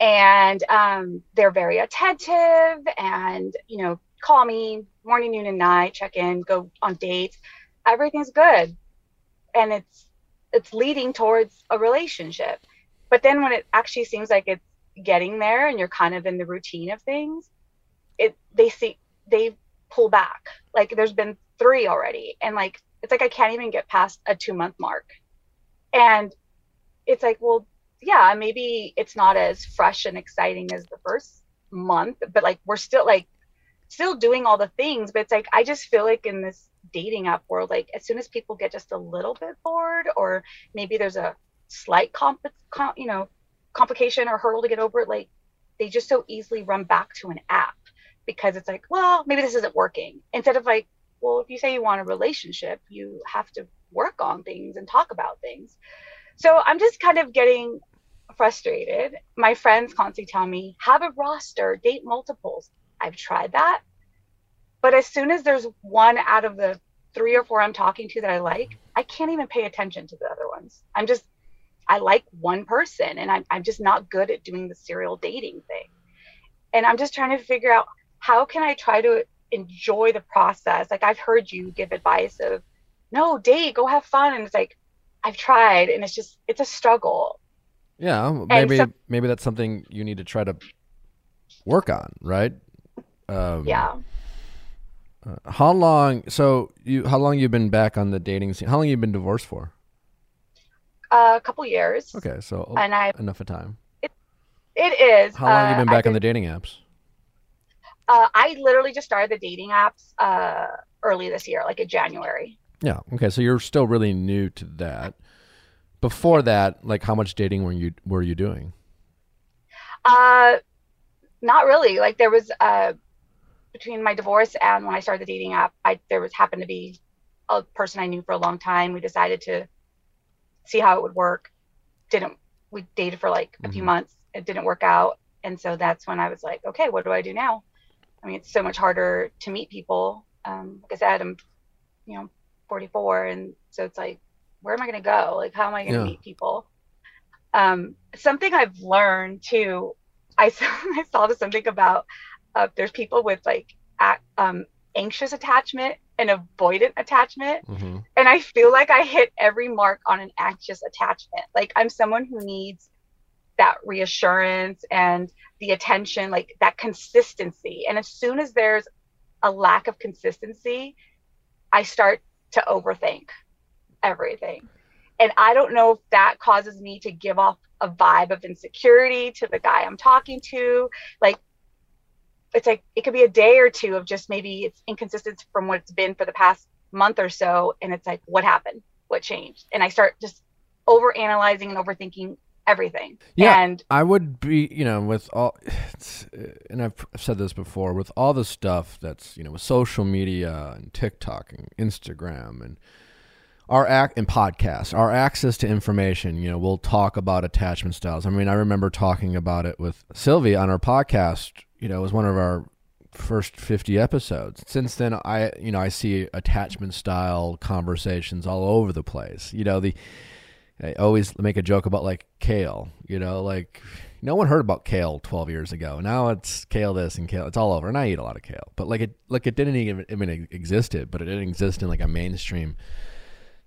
And um, they're very attentive and, you know, call me morning, noon, and night, check in, go on dates. Everything's good. And it's it's leading towards a relationship. But then when it actually seems like it's getting there and you're kind of in the routine of things, it they see they pull back. Like there's been three already. And like it's like I can't even get past a two month mark. And it's like, well, yeah, maybe it's not as fresh and exciting as the first month, but like we're still like still doing all the things. But it's like I just feel like in this dating app world, like as soon as people get just a little bit bored, or maybe there's a slight comp, com you know, complication or hurdle to get over, it, like they just so easily run back to an app because it's like, well, maybe this isn't working. Instead of like, well, if you say you want a relationship, you have to work on things and talk about things. So I'm just kind of getting frustrated. My friends constantly tell me, have a roster, date multiples. I've tried that. But as soon as there's one out of the three or four I'm talking to that I like, I can't even pay attention to the other ones. I'm just, I like one person and I'm, I'm just not good at doing the serial dating thing. And I'm just trying to figure out how can I try to enjoy the process? Like I've heard you give advice of, no, date, go have fun. And it's like, I've tried and it's just, it's a struggle. Yeah, maybe so- maybe that's something you need to try to work on, right? Um, Yeah. uh, how long? So you how long you been back on the dating scene? How long you been divorced for? a couple years. Okay, so And I, enough of time. it is. How long you uh, been I've back on the dating apps? Uh, I literally just started the dating apps uh, early this year, like in January. Yeah. Okay, so you're still really new to that. Before that, like how much dating were you were you doing? Uh, not really. Like there was uh, between my divorce and when I started the dating app, I there was happened to be a person I knew for a long time. We decided to see how it would work. Didn't we dated for like a few Mhm. months? It didn't work out, and so that's when I was like, okay, what do I do now? I mean, it's so much harder to meet people. Um, like I said, I'm, you know, 44, and so it's like, where am I going to go? Like, how am I going to Yeah. meet people? Um, something I've learned too. I saw, I saw this something about uh, there's people with like um, anxious attachment and avoidant attachment, hmm and I feel like I hit every mark on an anxious attachment. Like I'm someone who needs that reassurance and the attention, like that consistency. And as soon as there's a lack of consistency, I start to overthink everything. And I don't know if that causes me to give off a vibe of insecurity to the guy I'm talking to. Like, it's like it could be a day or two of just maybe it's inconsistent from what it's been for the past month or so. And it's like, what happened? What changed? And I start just over analyzing and overthinking everything. Yeah. And I would be, you know, with all, it's, and I've said this before, with all the stuff that's, you know, with social media and TikTok and Instagram and our act and podcasts, our access to information, you know, we'll talk about attachment styles. I mean, I remember talking about it with Sylvie on our podcast. You know, it was one of our first 50 episodes. Since then, I, you know, I see attachment style conversations all over the place. You know, the, I always make a joke about like kale, you know, like no one heard about kale 12 years ago. Now it's kale this and kale. It's all over. And I eat a lot of kale, but like it, like it didn't even, even exist it, existed, but it didn't exist in like a mainstream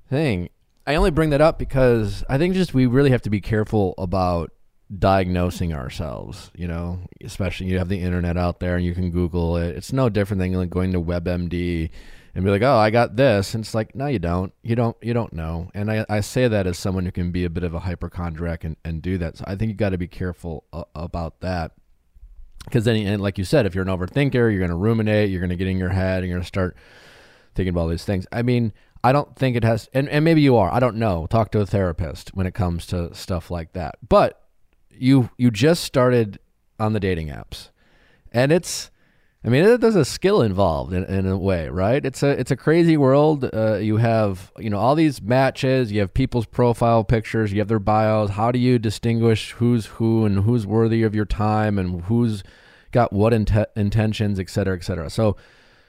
thing. I only bring that up because I think just we really have to be careful about diagnosing ourselves, you know, especially you have the internet out there and you can Google it. It's no different than like going to WebMD and be like, "Oh, I got this," and it's like, "No, you don't. You don't. You don't know." And I, I say that as someone who can be a bit of a hypochondriac and, and do that. So I think you got to be careful uh, about that because then, and like you said, if you're an overthinker, you're going to ruminate, you're going to get in your head, and you're going to start thinking about all these things. I mean, I don't think it has, and, and maybe you are. I don't know. Talk to a therapist when it comes to stuff like that. But you you just started on the dating apps, and it's I mean, there's a skill involved in, in a way, right? It's a it's a crazy world. Uh, you have you know all these matches. You have people's profile pictures. You have their bios. How do you distinguish who's who and who's worthy of your time and who's got what int- intentions, et cetera, et cetera. So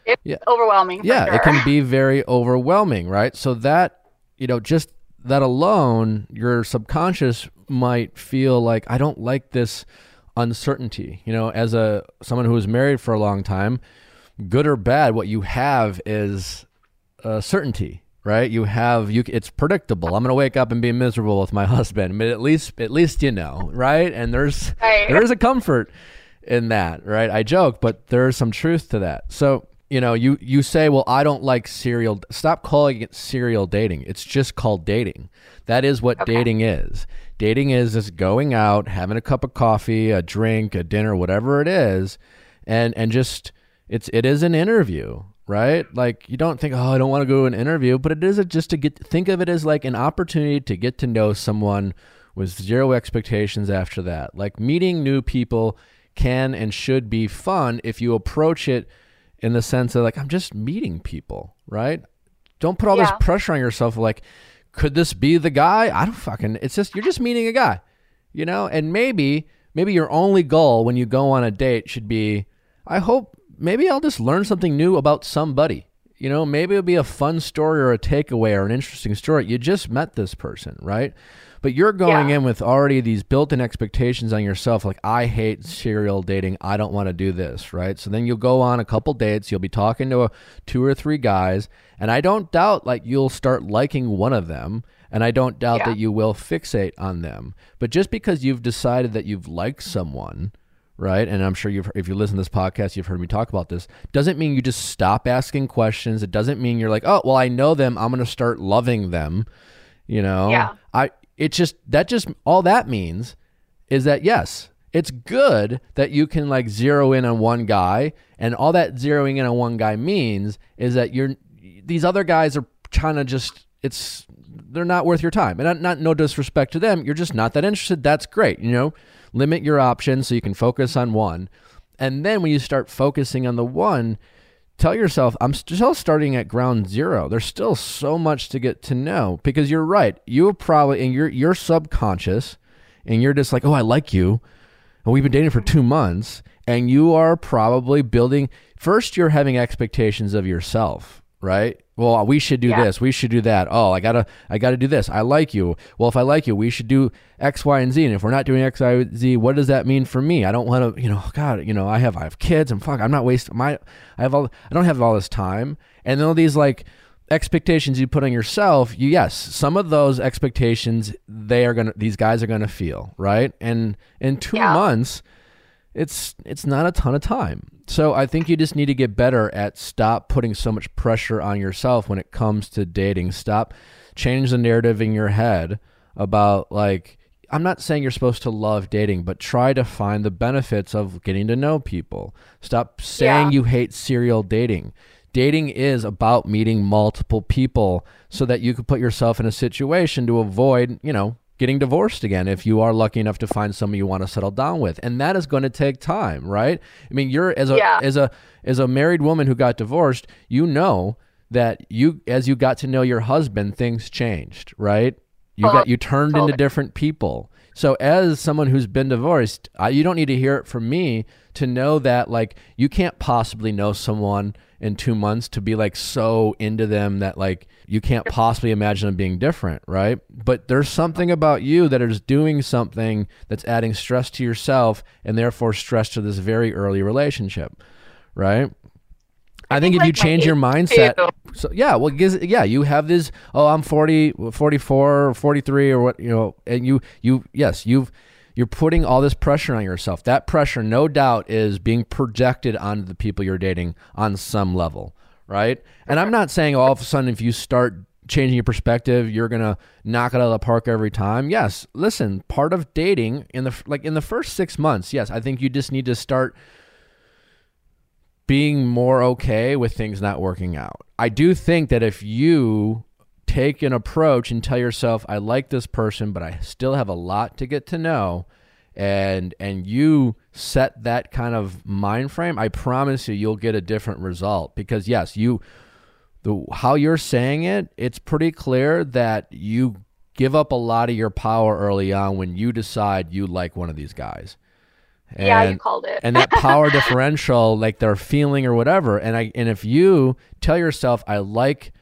it's yeah, overwhelming. Yeah, sure. it can be very overwhelming, right? So that you know just that alone, your subconscious might feel like I don't like this uncertainty. You know, as a someone who was married for a long time, good or bad, what you have is uh, certainty, right? You have you. It's predictable. I'm going to wake up and be miserable with my husband, but at least at least you know, right? And there's right. there is a comfort in that, right? I joke, but there's some truth to that. So you know, you you say, well, I don't like serial. Stop calling it serial dating. It's just called dating. That is what okay. dating is. Dating is just going out, having a cup of coffee, a drink, a dinner, whatever it is, and and just it's it is an interview, right? Like you don't think, oh, I don't want to go to an interview, but it is a, just to get think of it as like an opportunity to get to know someone with zero expectations after that. Like meeting new people can and should be fun if you approach it in the sense of like I'm just meeting people, right? Don't put all yeah. this pressure on yourself like could this be the guy? I don't fucking. It's just you're just meeting a guy, you know. And maybe maybe your only goal when you go on a date should be, I hope maybe I'll just learn something new about somebody. You know, maybe it'll be a fun story or a takeaway or an interesting story. You just met this person, right? But you're going yeah. in with already these built-in expectations on yourself like I hate serial dating. I don't want to do this, right? So then you'll go on a couple dates, you'll be talking to a, two or three guys, and I don't doubt like you'll start liking one of them, and I don't doubt yeah. that you will fixate on them. But just because you've decided that you've liked someone, right? And I'm sure you've, if you listen to this podcast, you've heard me talk about this. Doesn't mean you just stop asking questions. It doesn't mean you're like, oh, well, I know them. I'm going to start loving them. You know, yeah. I it's just that just all that means is that yes, it's good that you can like zero in on one guy, and all that zeroing in on one guy means is that you're these other guys are trying to just it's they're not worth your time, and not, not no disrespect to them, you're just not that interested. That's great, you know. Limit your options so you can focus on one, and then when you start focusing on the one, tell yourself i'm still starting at ground zero. There's still so much to get to know. Because you're right. You probably and you're you're subconscious and you're just like oh i like you. And we've been dating for two months and you are probably building first you're having expectations of yourself right? Well we should do yeah. this. We should do that. Oh i gotta i gotta do this. I like you. Well if i like you we should do x y and z. And if we're not doing x y z what does that mean for me? I don't want to you know god you know i have i have kids and fuck i'm not wasting my i have all i don't have all this time. And all these like expectations you put on yourself you yes some of those expectations they are gonna these guys are gonna feel right? And in two yeah. months it's it's not a ton of time so I think you just need to get better at stop putting so much pressure on yourself when it comes to dating. Stop change the narrative in your head about like I'm not saying you're supposed to love dating, but try to find the benefits of getting to know people. Stop saying yeah. you hate serial dating. Dating is about meeting multiple people so that you could put yourself in a situation to avoid, you know, getting divorced again if you are lucky enough to find someone you want to settle down with. And that is going to take time right? I mean you're as a yeah. as a as a married woman who got divorced you know that you as you got to know your husband things changed right? You got uh-huh. you turned totally. into different people. So as someone who's been divorced, I, you don't need to hear it from me to know that like you can't possibly know someone in 2 months to be like so into them that like you can't possibly imagine them being different, right? But there's something about you that is doing something that's adding stress to yourself and therefore stress to this very early relationship, right? I think if you like my change your mindset, too. so yeah, well, yeah, you have this. Oh, I'm 40, 44, or 43, or what you know, and you, you, yes, you've, you're putting all this pressure on yourself. That pressure, no doubt, is being projected onto the people you're dating on some level, right? And I'm not saying all of a sudden if you start changing your perspective, you're gonna knock it out of the park every time. Yes, listen, part of dating in the like in the first six months, yes, I think you just need to start being more okay with things not working out. I do think that if you take an approach and tell yourself I like this person but I still have a lot to get to know and and you set that kind of mind frame, I promise you you'll get a different result because yes, you the how you're saying it, it's pretty clear that you give up a lot of your power early on when you decide you like one of these guys. yeah, you And- called it. and that power differential like they're feeling or whatever and i and if you tell yourself i like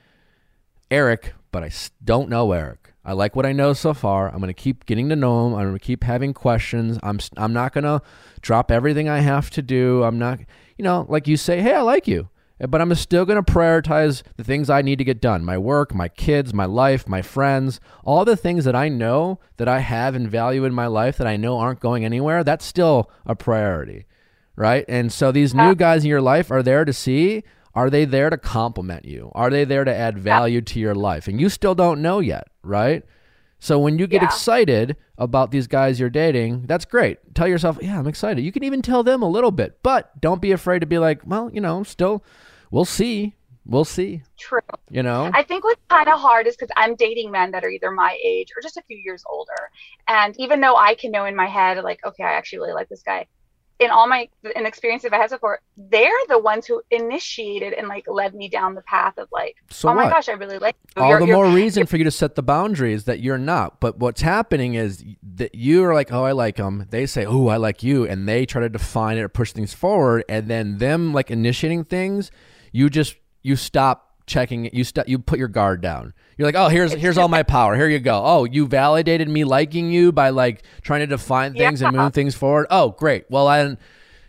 eric but I don't know eric. I like what i know so far. I'm going to keep getting to know him i'm going to keep having questions. I'm i'm not going to drop everything i have to do. I'm not you know like you say hey i like you. Eh, but i'm still going to prioritize the things i need to get done. My work my kids my life my friends all the things that i know that i have and value in my life that i know aren't going anywhere that's still a priority right? And so these uh, new guys in your life are there to see are they there to complement you? Are they there to add value to your life? And you still don't know yet, right? So when you get Yeah. excited about these guys you're dating, that's great. Tell yourself, "Yeah, I'm excited." You can even tell them a little bit, but don't be afraid to be like, "Well, you know, still we'll see. We'll see." True. You know? I think what's kind of hard is because I'm dating men that are either my age or just a few years older. And even though I can know in my head, like, okay, I actually really like this guy, in all my in experiences I've had so far, they're the ones who initiated and like led me down the path of like, So oh my what? gosh, I really like you. all You're- the you're- more reason for you to set the boundaries that you're not. But what's happening is that you are like, oh, I like them. They say, oh, I like you, and they try to define it or push things forward, and then them like initiating things, you just you stop checking it. You stop. You put your guard down. You're like, oh, here's here's all my power. Here you go. Oh, you validated me liking you by like trying to define things and move things forward. Oh, great. Well, I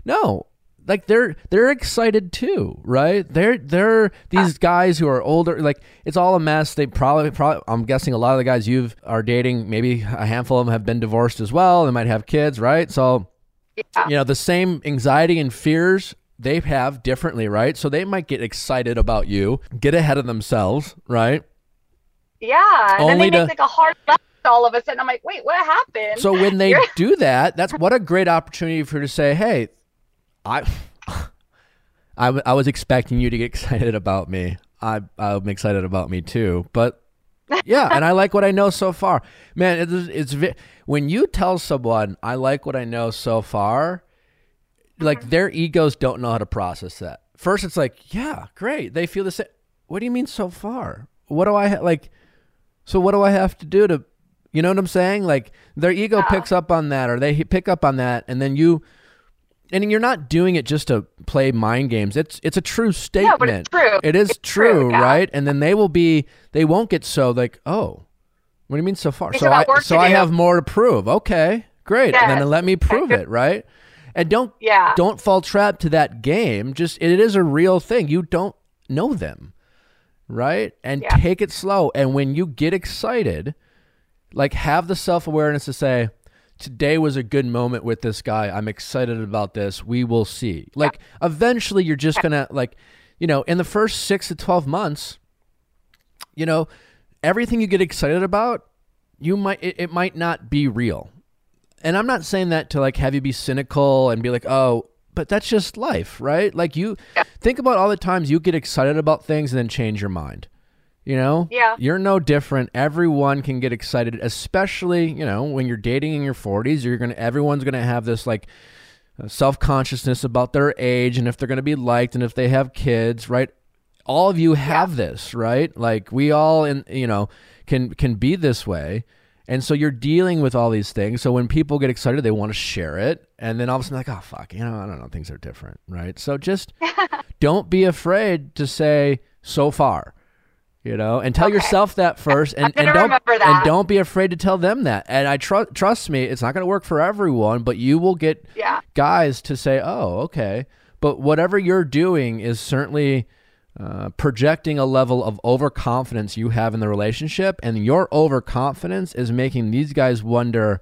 no like they're they're excited too right they're they're these ah. guys who are older like it's all a mess they probably probably i'm guessing a lot of the guys you've are dating maybe a handful of them have been divorced as well they might have kids right so Yeah. you know the same anxiety and fears they have differently right so they might get excited about you get ahead of themselves right yeah. And then Only they to- make like a hard left all of a sudden. I'm like, wait, what happened? So when they do that, that's what a great opportunity for you to say, "Hey, I, I, I was expecting you to get excited about me. I, I'm excited about me too." But yeah, and I like what I know so far. Man, it's it's when you tell someone I like what I know so far, like mm-hmm. their egos don't know how to process that. First, it's like, yeah, great. They feel the same. What do you mean so far? What do I ha- like? So what do I have to do to, you know what I'm saying? Like their ego picks up on that, or they pick up on that, and then you, and you're not doing it just to play mind games. It's it's a true statement. but it's true. It is It's true, true, yeah. right? And then they will be, they won't get so like, oh, what do you mean so far? They so I so I have more to prove. Okay, great. And then let me prove it, right? And don't Yeah. don't fall trap to that game. Just it is a real thing. You don't know them, right? And Yeah. take it slow. And when you get excited, like have the self awareness to say, "Today was a good moment with this guy. I'm excited about this. We will see." Like eventually, you're just gonna like, you know, in the first six to twelve months, you know, everything you get excited about, you might it, it might not be real. And I'm not saying that to like have you be cynical and be like, "Oh, but that's just life, right?" Like you think about all the times you get excited about things and then change your mind. You know? Yeah. You're no different. Everyone can get excited, especially, you know, when you're dating in your 40s, you're going to everyone's going to have this like uh, self consciousness about their age and if they're going to be liked and if they have kids, right? All of you have this, right? Like we all, in you know, can can be this way, And so you're dealing with all these things. So when people get excited, they want to share it. And then all of a sudden, like, oh, fuck, you know, I don't know, things are different, right? So just don't be afraid to say so far, you know, and tell Okay. yourself that first. And, and don't and don't be afraid to tell them that. And I trust trust me, it's not going to work for everyone, but you will get Yeah. guys to say, "Oh, okay." But whatever you're doing is certainly uh, projecting a level of overconfidence you have in the relationship, and your overconfidence is making these guys wonder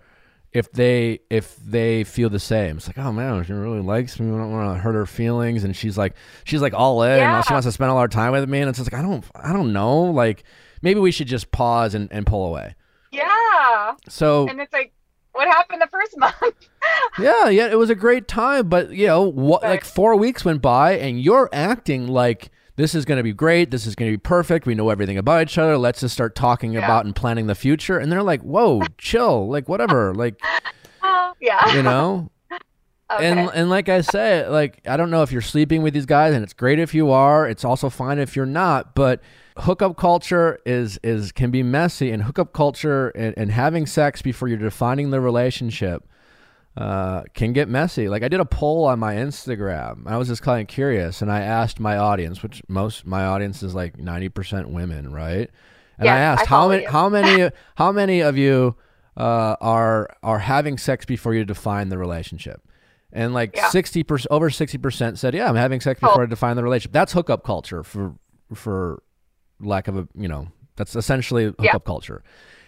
if they if they feel the same. It's like, oh man, she really likes me. I don't want to hurt her feelings, and she's like, she's like all in. Yeah. She wants to spend all our time with me, and it's just like, I don't, I don't know. Like, maybe we should just pause and, and pull away. Yeah. So And it's like, what happened the first month? yeah, yeah, it was a great time, but you know, what Right. like 4 weeks went by and you're acting like this is going to be great, this is going to be perfect. We know everything about each other. Let's just start talking Yeah. about and planning the future. And they're like, "Whoa, chill. Like whatever." Like, yeah. you know? okay. And and like I said, like I don't know if you're sleeping with these guys, and it's great if you are. It's also fine if you're not. But hookup culture is is can be messy, and hookup culture and, and having sex before you're defining the relationship uh, can get messy. Like I did a poll on my Instagram. I was just kind of curious, and I asked my audience, which most my audience is like ninety percent women, right? And I Yes, I asked how many you. how many how many of you uh, are are having sex before you define the relationship? And like Yeah. sixty percent, over sixty percent said, "Yeah, I'm having sex Oh. before I define the relationship." That's hookup culture for for lack of a you know that's essentially hookup Yeah. culture.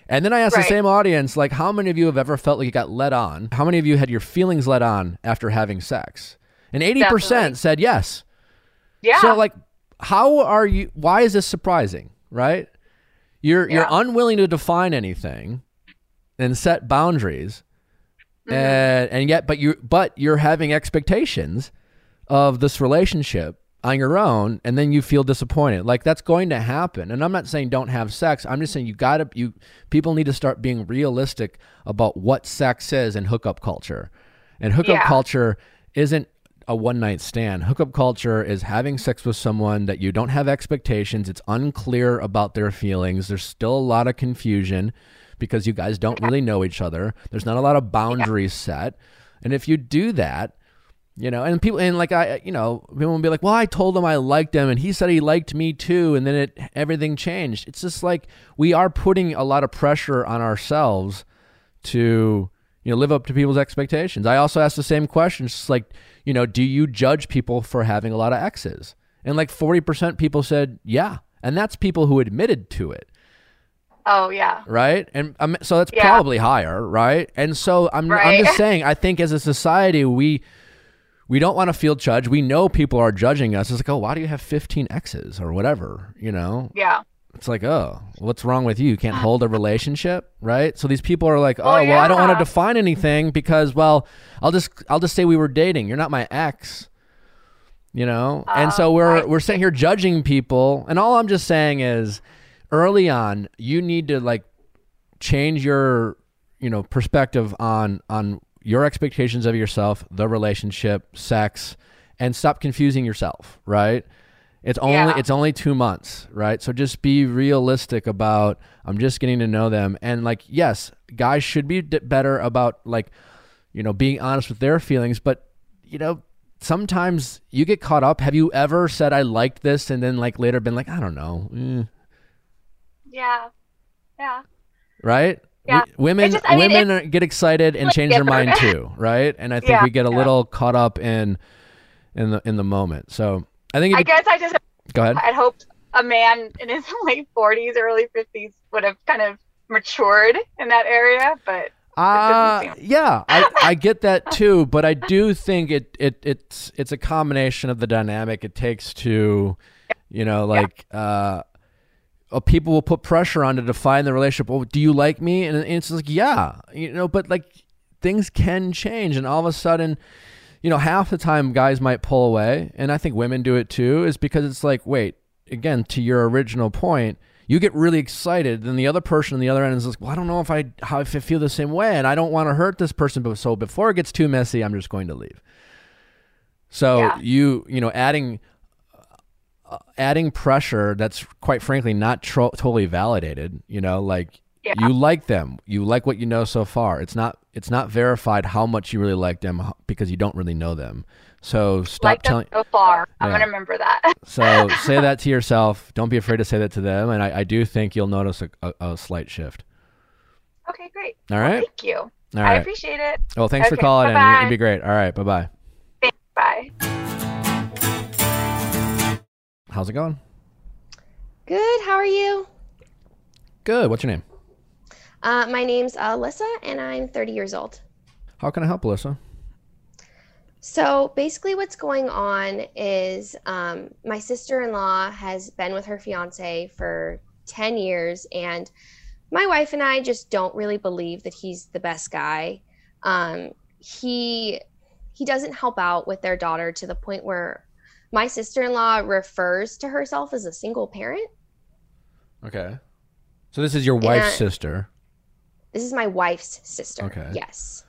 And then I asked the same audience, like, how many of you have ever felt like you got led on? How many of you had your feelings led on after having sex? And eighty Definitely. percent said yes. yeah. So like, how are you? Why is this surprising? Right? You're you're unwilling to define anything and set boundaries, Mm-hmm. and and yet, but you but you're having expectations of this relationship on your own, and then you feel disappointed. Like that's going to happen. And I'm not saying don't have sex. I'm just saying you gotta you people need to start being realistic about what sex is in hookup culture, and hookup Yeah. culture isn't a one night stand. Hookup culture is having sex with someone that you don't have expectations. It's unclear about their feelings. There's still a lot of confusion because you guys don't really know each other. There's not a lot of boundaries set. And if you do that, you know, and people and like I, you know, people will be like, "Well, I told him I liked him, and he said he liked me too," and then it everything changed. It's just like we are putting a lot of pressure on ourselves to you know live up to people's expectations. I also asked the same question, just like you know, do you judge people for having a lot of exes? And like forty percent people said yeah, and that's people who admitted to it oh yeah. right? And um, so that's Yeah. probably higher, right? And so I'm I'm just saying, I think as a society we we don't want to feel judged. We know people are judging us. It's like, oh, why do you have 15 exes or whatever? You know, Yeah. it's like, oh, what's wrong with you? You can't hold a relationship, right? So these people are like, oh, Oh, well, I don't want to define anything because, well, I'll just I'll just say we were dating. You're not my ex. You know, and so Oh, we're I we're sitting here judging people, and all I'm just saying is, early on, you need to like change your you know perspective on on your expectations of yourself, the relationship, sex, and stop confusing yourself. Right? It's only Yeah. it's only two months, right? So just be realistic about. I'm just getting to know them, and like yes, guys should be d- better about like you know being honest with their feelings, but you know sometimes you get caught up. Have you ever said I liked this and then like later been like I don't know, eh, Yeah. Yeah. right? Yeah. Women just- I mean, women are, get excited and change their mind too, right? And I think Yeah, we get a yeah. little caught up in in the in the moment. So I think I guess I just go ahead. I'd hoped a man in his late 40s, early 50s would have kind of matured in that area, but Uh, yeah, I, I get that too, but I do think it, it it's it's a combination of the dynamic it takes to, you know, like uh, uh, people will put pressure on to define the relationship. Well, do you like me? And it's like, yeah, you know, but like things can change, and all of a sudden, you know, half the time guys might pull away, and I think women do it too, is because it's like, wait, again, to your original point, you get really excited, then the other person on the other end is like, well, I don't know if I how if I feel the same way, and I don't want to hurt this person, but so before it gets too messy, I'm just going to leave. So Yeah. you you know adding adding pressure that's quite frankly not tro- totally validated. You know, like Yeah. You like them. You like what you know so far. It's not it's not verified how much you really like them because you don't really know them. So stop like telling so far. I'm Yeah. gonna remember that. So say that to yourself. Don't be afraid to say that to them. And I, I do think you'll notice a, a, a slight shift. okay, great. All right. Well, thank you. All right. I appreciate it. Well, thanks for calling in. bye-bye. It'd be great. All right. Bye bye. Thanks. Bye. How's it going? Good. How are you? Good. What's your name? Uh, my name's Alyssa, and I'm 30 years old. How can I help, Alyssa? So basically, what's going on is um, my sister in law has been with her fiance for 10 years, and my wife and I just don't really believe that he's the best guy. Um, he he doesn't help out with their daughter to the point where my sister in law refers to herself as a single parent. Okay. So this is your wife's sister. This is my wife's sister. Okay. Yes.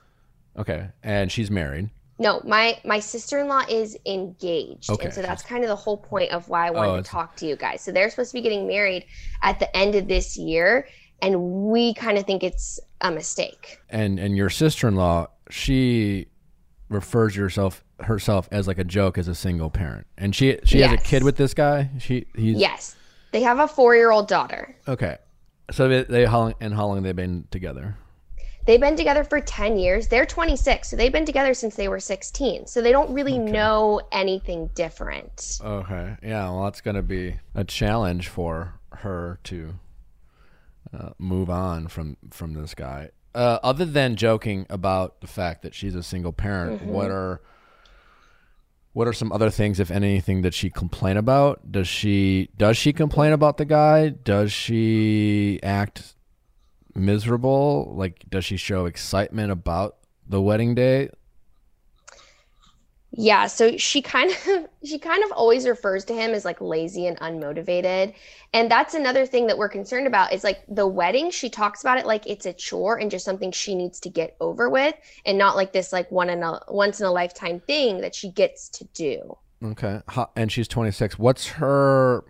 Okay. And she's married. No, my my sister-in-law is engaged, Okay, and so that's kind of the whole point of why I wanted Oh, to talk to you guys. So they're supposed to be getting married at the end of this year, and we kind of think it's a mistake. And and your sister-in-law, she refers yourself herself as like a joke as a single parent. And she she has a kid with this guy. She he's Yes, they have a four-year-old daughter. Okay. So they, they how long and how long they've been together? They've been together for ten years. They're 26, so they've been together since they were 16. So they don't really know anything different. Okay. Yeah. Well, that's gonna be a challenge for her to uh, move on from from this guy. Uh, other than joking about the fact that she's a single parent, what are what are some other things, if anything, that she complain about? Does she does she complain about the guy? Does she act miserable? Like, does she show excitement about the wedding day? Yeah, so she kind of she kind of always refers to him as like lazy and unmotivated. And that's another thing that we're concerned about is like the wedding, she talks about it like it's a chore and just something she needs to get over with and not like this like one in a once in a lifetime thing that she gets to do. Okay. And she's 26. What's her,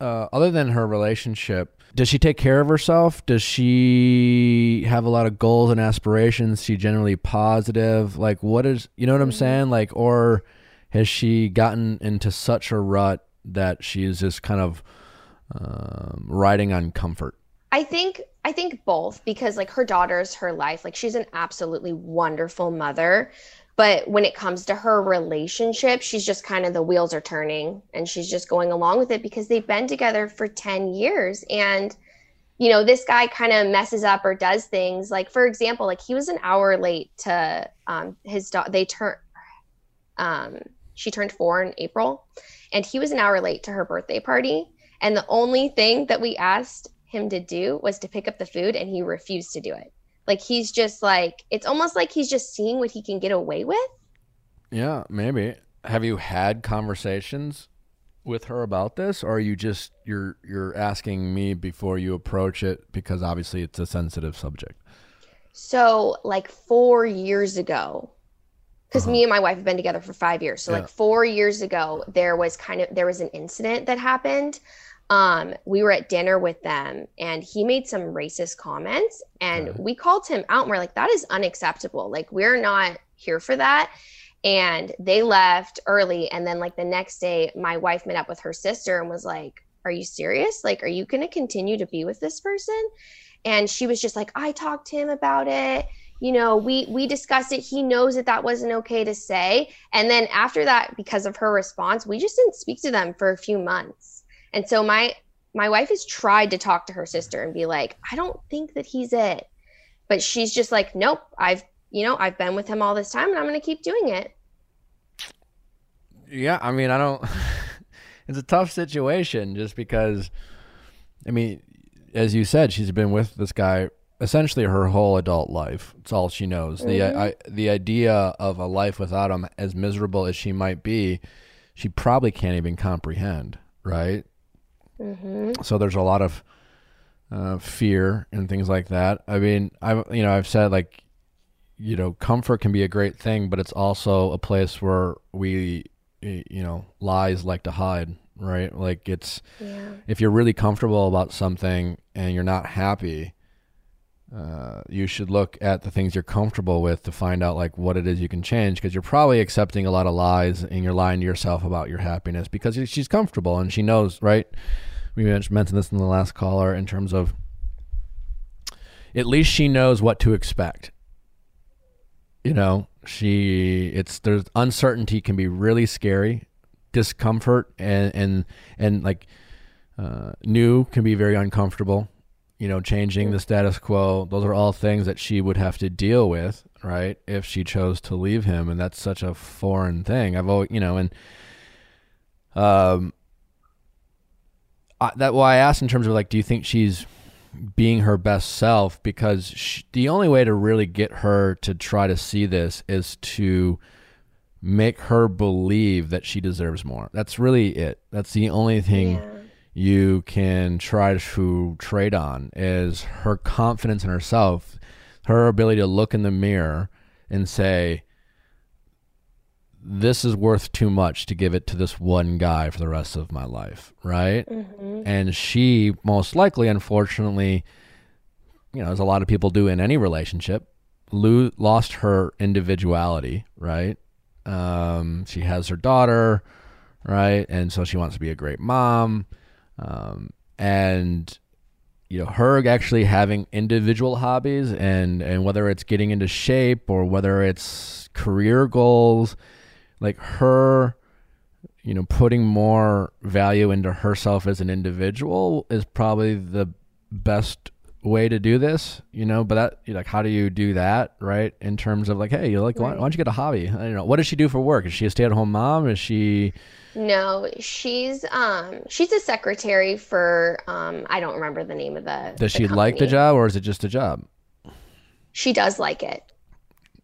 uh, other than her relationship, does she take care of herself? Does she have a lot of goals and aspirations? She generally positive? Like, what is, you know what I'm saying? Like, or has she gotten into such a rut that she is just kind of um, riding on comfort? I think I think both because like her daughter's her life. Like she's an absolutely wonderful mother. But when it comes to her relationship, she's just kind of the wheels are turning and she's just going along with it because they've been together for 10 years. And, you know, this guy kind of messes up or does things. Like, for example, like he was an hour late to um, his daughter. They turn, um, she turned four in April, and he was an hour late to her birthday party. And the only thing that we asked him to do was to pick up the food, and he refused to do it. Like he's just like it's almost like he's just seeing what he can get away with. Yeah, maybe. Have you had conversations with her about this or are you just you're you're asking me before you approach it because obviously it's a sensitive subject. So like four years ago, because Uh-huh. me and my wife have been together for five years. So Yeah. like four years ago, there was kind of there was an incident that happened. Um, we were at dinner with them and he made some racist comments and Okay. we called him out and we're like, that is unacceptable. Like we're not here for that. And they left early. And then like the next day, my wife met up with her sister and was like, Are you serious? Like, are you gonna continue to be with this person? and she was just like i talked to him about it you know we we discussed it he knows that that wasn't okay to say and then after that because of her response we just didn't speak to them for a few months and so my my wife has tried to talk to her sister and be like i don't think that he's it but she's just like nope i've you know i've been with him all this time and i'm going to keep doing it Yeah, I mean, I don't it's a tough situation just because I mean, as you said, she's been with this guy essentially her whole adult life. It's all she knows. The mm-hmm. I, the idea of a life without him, as miserable as she might be, she probably can't even comprehend. Right. Hmm So there's a lot of uh, fear and things like that. I mean, I've you know I've said like, you know, comfort can be a great thing, but it's also a place where we, you know, lies like to hide. Right. Like it's yeah if you're really comfortable about something and you're not happy, uh, you should look at the things you're comfortable with to find out like what it is you can change because you're probably accepting a lot of lies and you're lying to yourself about your happiness because she's comfortable and she knows right we mentioned this in the last caller in terms of at least she knows what to expect you know she it's there's uncertainty can be really scary discomfort and and and like uh, new can be very uncomfortable you know, changing the status quo. Those are all things that she would have to deal with, right? If she chose to leave him, and that's such a foreign thing. I've always, you know, and um, I, that why I asked in terms of like, do you think she's being her best self? Because she, the only way to really get her to try to see this is to make her believe that she deserves more. That's really it. That's the only thing. Yeah you can try to trade on is her confidence in herself, her ability to look in the mirror and say, this is worth too much to give it to this one guy for the rest of my life, right? Mm-hmm. And she most likely, unfortunately, you know, as a lot of people do in any relationship, lo- lost her individuality, right? Um, she has her daughter, right? And so she wants to be a great mom um, and you know her actually having individual hobbies and and whether it's getting into shape or whether it's career goals like her you know putting more value into herself as an individual is probably the best way to do this you know but that like how do you do that right in terms of like hey you like why, why don't you get a hobby i don't know what does she do for work is she a stay-at-home mom is she no, she's um she's a secretary for um I don't remember the name of the. Does the she company. like the job or is it just a job? She does like it.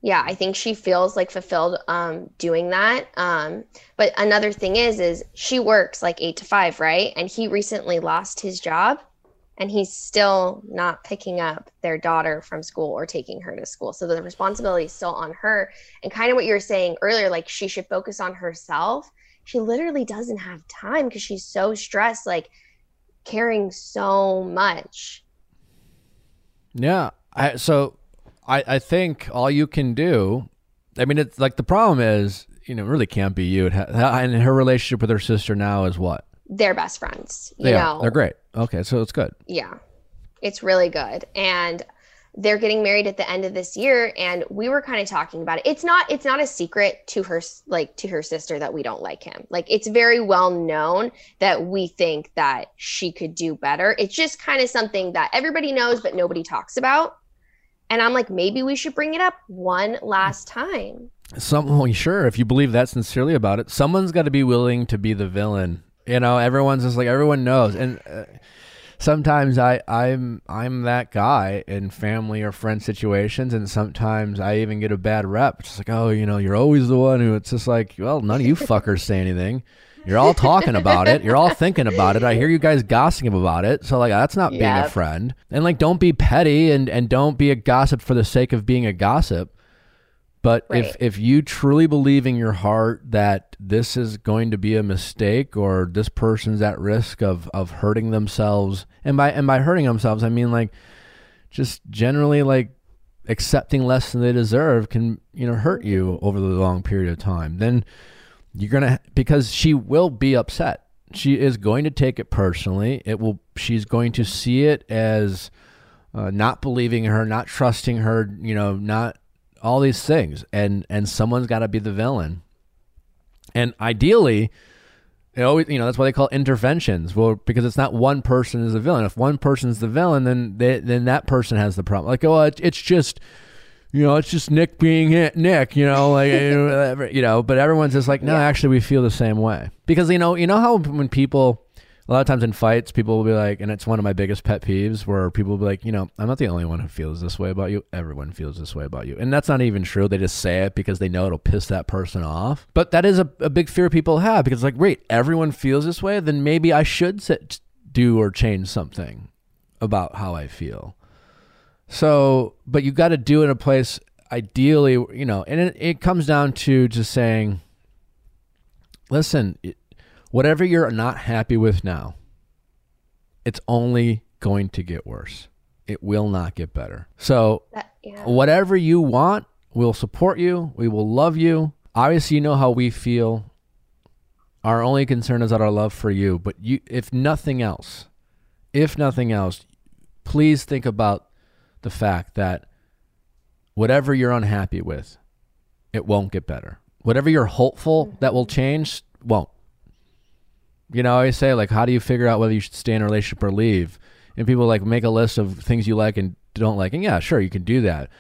Yeah, I think she feels like fulfilled um doing that. Um but another thing is is she works like 8 to 5, right? And he recently lost his job and he's still not picking up their daughter from school or taking her to school. So the responsibility is still on her. And kind of what you were saying earlier like she should focus on herself she literally doesn't have time because she's so stressed, like caring so much. Yeah. I, so I, I think all you can do, I mean, it's like the problem is, you know, really can't be you. And her relationship with her sister now is what? They're best friends. You they know, are. they're great. Okay, so it's good. Yeah, it's really good. And they're getting married at the end of this year and we were kind of talking about it it's not it's not a secret to her like to her sister that we don't like him like it's very well known that we think that she could do better it's just kind of something that everybody knows but nobody talks about and i'm like maybe we should bring it up one last time some well, sure if you believe that sincerely about it someone's got to be willing to be the villain you know everyone's just like everyone knows and uh, sometimes I I'm I'm that guy in family or friend situations, and sometimes I even get a bad rep. It's like, oh, you know, you're always the one who. It's just like, well, none of you fuckers say anything. You're all talking about it. You're all thinking about it. I hear you guys gossiping about it. So like that's not being a friend. And like don't be petty and and don't be a gossip for the sake of being a gossip. But right. if if you truly believe in your heart that this is going to be a mistake or this person's at risk of of hurting themselves, and by and by hurting themselves, I mean like just generally like accepting less than they deserve can you know hurt you over the long period of time. Then you're gonna because she will be upset. She is going to take it personally. It will. She's going to see it as uh, not believing her, not trusting her. You know, not all these things and and someone's got to be the villain and ideally it always you know that's why they call interventions well because it's not one person is the villain if one person's the villain then they, then that person has the problem like oh it's just you know it's just nick being nick you know like eh, you know but everyone's just like no yeah. actually we feel the same way because you know you know how when people a lot of times in fights, people will be like, and it's one of my biggest pet peeves where people will be like, you know, I'm not the only one who feels this way about you. Everyone feels this way about you. And that's not even true. They just say it because they know it'll piss that person off. But that is a, a big fear people have because, like, wait, everyone feels this way? Then maybe I should sit, do or change something about how I feel. So, but you got to do it in a place, ideally, you know, and it, it comes down to just saying, listen, it, whatever you're not happy with now, it's only going to get worse. it will not get better. So That, yeah. whatever you want, we'll support you. We will love you. Obviously, you know how we feel. Our only concern is that our love for you. But you, if nothing else, if nothing else, please think about the fact that whatever you're unhappy with, it won't get better. Whatever you're hopeful mm-hmm. that will change, won't. You know, I always say like, how do you figure out whether you should stay in a relationship or leave? And people like make a list of things you like and don't like, and yeah, sure, you can do that.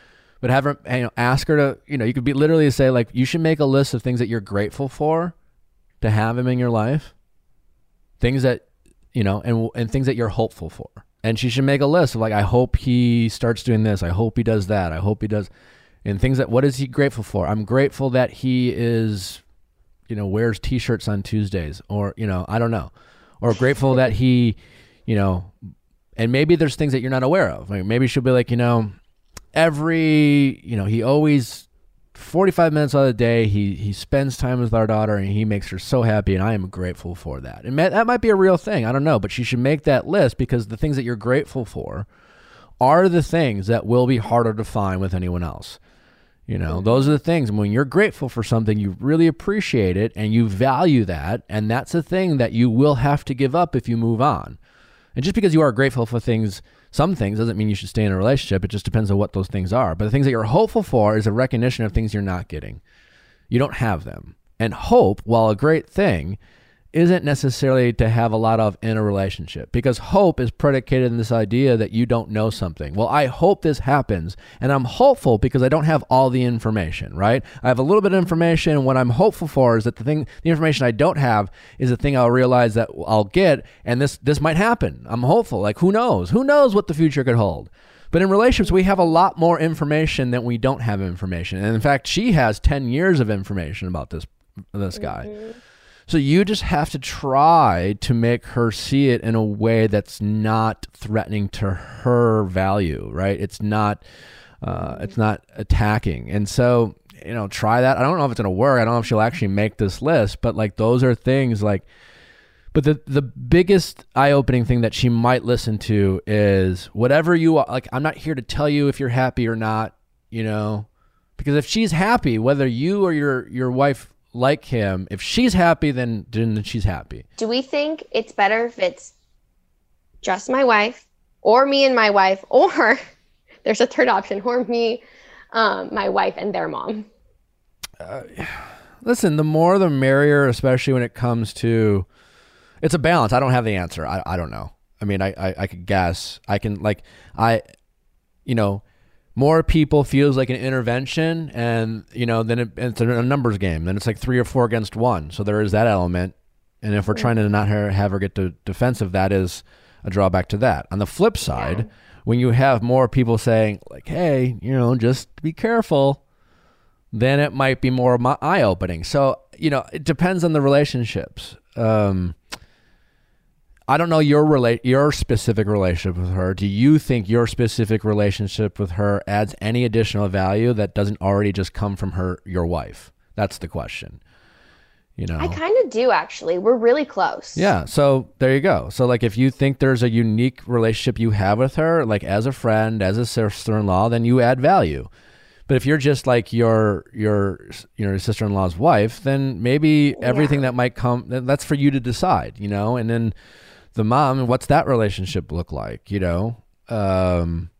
But have her, you know, ask her to, you know, you could be literally say like, you should make a list of things that you're grateful for to have him in your life, things that, you know, and and things that you're hopeful for. And she should make a list of like, I hope he starts doing this. I hope he does that. I hope he does, and things that. What is he grateful for? I'm grateful that he is, you know, wears t-shirts on Tuesdays, or you know, I don't know, or grateful that he, you know, and maybe there's things that you're not aware of. Maybe she'll be like, you know, every, you know, he always 45 minutes out of the day he he spends time with our daughter and he makes her so happy and I am grateful for that. And that might be a real thing. I don't know, but she should make that list because the things that you're grateful for are the things that will be harder to find with anyone else. You know, those are the things. When you're grateful for something, you really appreciate it and you value that. And that's a thing that you will have to give up if you move on. And just because you are grateful for things, some things, doesn't mean you should stay in a relationship. It just depends on what those things are. But the things that you're hopeful for is a recognition of things you're not getting. You don't have them. And hope, while a great thing, isn't necessarily to have a lot of in a relationship because hope is predicated in this idea that you don't know something. Well, I hope this happens and I'm hopeful because I don't have all the information, right? I have a little bit of information and what I'm hopeful for is that the thing the information I don't have is the thing I'll realize that I'll get and this this might happen. I'm hopeful. Like who knows? Who knows what the future could hold? But in relationships, we have a lot more information than we don't have information. And in fact, she has 10 years of information about this this guy. Mm-hmm. So you just have to try to make her see it in a way that's not threatening to her value, right? It's not uh, it's not attacking. And so, you know, try that. I don't know if it's going to work. I don't know if she'll actually make this list, but like those are things like but the the biggest eye-opening thing that she might listen to is whatever you are, like I'm not here to tell you if you're happy or not, you know. Because if she's happy, whether you or your your wife like him, if she's happy, then then she's happy. Do we think it's better if it's just my wife or me and my wife, or there's a third option, or me, um, my wife, and their mom? Listen, the more the merrier, especially when it comes to it's a balance. I don't have the answer. I, I don't know. I mean, I, I, I could guess. I can like I you know, more people feels like an intervention and you know, then it, it's a numbers game. Then it's like three or four against one. So there is that element. And if we're trying to not have have her get to defensive, that is a drawback to that. On the flip side, when you have more people saying like, "Hey, you know, just be careful," then it might be more eye opening. So you know, it depends on the relationships. Um, I don't know your relate your specific relationship with her. Do you think your specific relationship with her adds any additional value that doesn't already just come from her your wife? That's the question. You know. I kind of do actually. We're really close. Yeah, so there you go. So like if you think there's a unique relationship you have with her, like as a friend, as a sister-in-law, then you add value. But if you're just like your your your sister-in-law's wife, then maybe everything that might come that's for you to decide, you know? And then the mom, and what's that relationship look like, you know? Um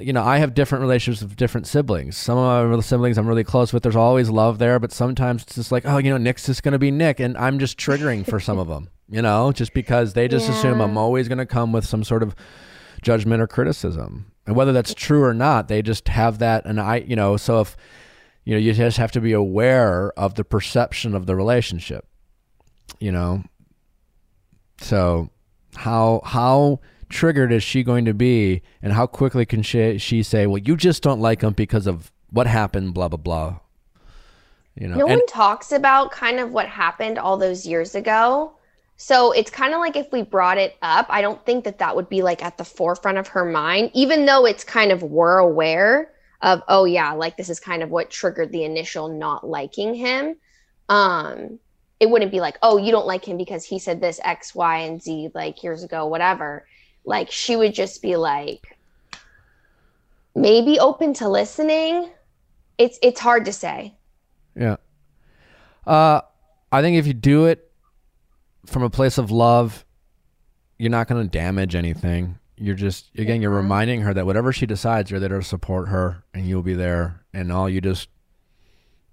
you know, I have different relationships with different siblings. Some of my siblings I'm really close with. There's always love there, but sometimes it's just like, oh, you know, Nick's just going to be Nick, and I'm just triggering for some of them. You know, just because they just assume I'm always going to come with some sort of judgment or criticism, and whether that's true or not, they just have that. And I, you know, so if you know, you just have to be aware of the perception of the relationship. You know, so how how triggered is she going to be and how quickly can she, she say well you just don't like him because of what happened blah blah blah you know No and one talks about kind of what happened all those years ago. So it's kind of like if we brought it up, I don't think that that would be like at the forefront of her mind, even though it's kind of we're aware of, oh yeah, like this is kind of what triggered the initial not liking him. Um, it wouldn't be like, oh, you don't like him because he said this X, Y, and Z like years ago, whatever. Like she would just be like, maybe open to listening. It's it's hard to say. Yeah. Uh, I think if you do it from a place of love, you're not going to damage anything. You're just again, you're reminding her that whatever she decides, you're there to support her, and you'll be there. And all you just,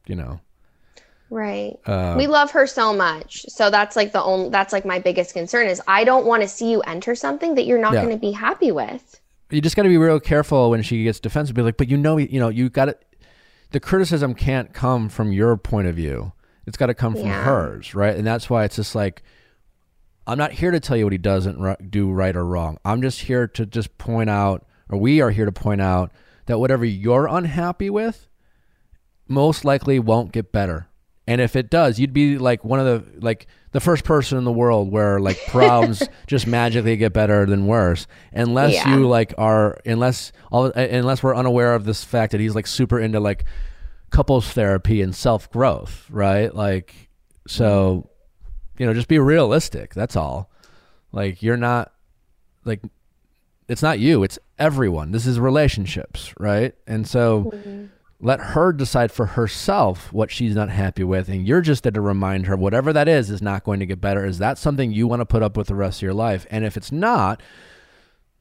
you know, Right. uh, we love her so much. So that's like the only that's like my biggest concern is I don't want to see you enter something that you're not Yeah. going to be happy with. you just got to be real careful when she gets defensive. Be like, but you know, you know, you got to. The criticism can't come from your point of view. It's got to come from Yeah. hers, right? And that's why it's just like, I'm not here to tell you what he doesn't do right or wrong. I'm just here to just point out, or we are here to point out that whatever you're unhappy with, most likely won't get better. And if it does, you'd be like one of the like the first person in the world where like problems just magically get better than worse, unless Yeah. you like are unless all unless we're unaware of this fact that he's like super into like couples therapy and self growth, right? Like so, you know, just be realistic. That's all. Like you're not like it's not you, it's everyone. This is relationships, right? And so mm-hmm. Let her decide for herself what she's not happy with and you're just there to remind her whatever that is is not going to get better. Is that something you want to put up with the rest of your life? And if it's not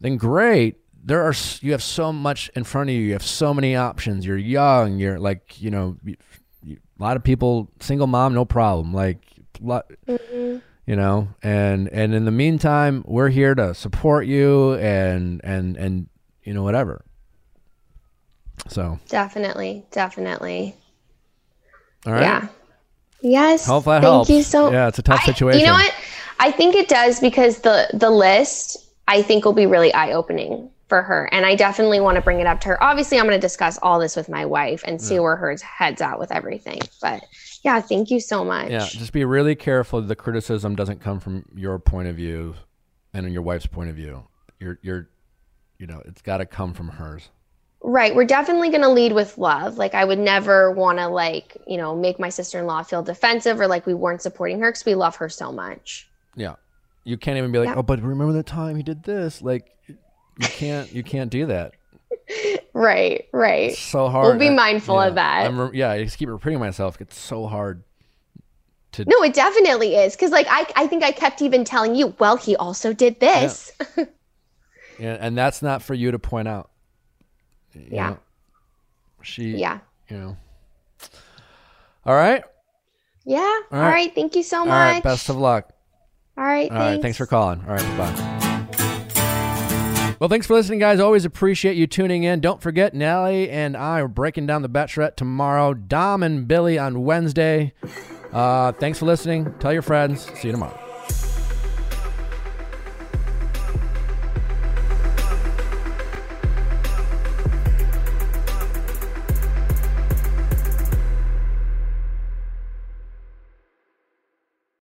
then great. There are you have so much in front of you. You have so many options. You're young. You're like you know you, you, a lot of people single mom no problem. Like lot, mm-hmm. you know and and in the meantime we're here to support you and and and you know whatever so Definitely, definitely. all right Yeah. Yes. Hope that Thank helps. you so Yeah, it's a tough I- situation. You know what? I think it does because the the list I think will be really eye opening for her, and I definitely want to bring it up to her. Obviously, I'm going to discuss all this with my wife and see where her head's at with everything. But yeah, thank you so much. Yeah, just be really careful. The criticism doesn't come from your point of view, and in your wife's point of view. You're, you're, you know, it's got to come from hers. Right. We're definitely going to lead with love. Like, I would never want to, like, you know, make my sister in law feel defensive or like we weren't supporting her because we love her so much. Yeah, you can't even be like, Yeah. oh, but remember the time he did this? Like, you can't, you can't do that. Right. Right. It's so hard. We'll be I- mindful yeah, of that. I'm yeah, I just keep repeating myself. It's so hard. To No, it definitely is. Because, like, I, I think I kept even telling you, well, he also did this. yeah, and that's not for you to point out. Yeah. know? She. Yeah. You know. All right. Yeah. All All right. right. Thank you so much. right. Best of luck. All right. All thanks. right. Thanks for calling. All right. Bye. Well, thanks for listening, guys. Always appreciate you tuning in. Don't forget, Nelly and I are breaking down the Bachelorette tomorrow. Dom and Billy on Wednesday. Uh, thanks for listening. Tell your friends. See you tomorrow.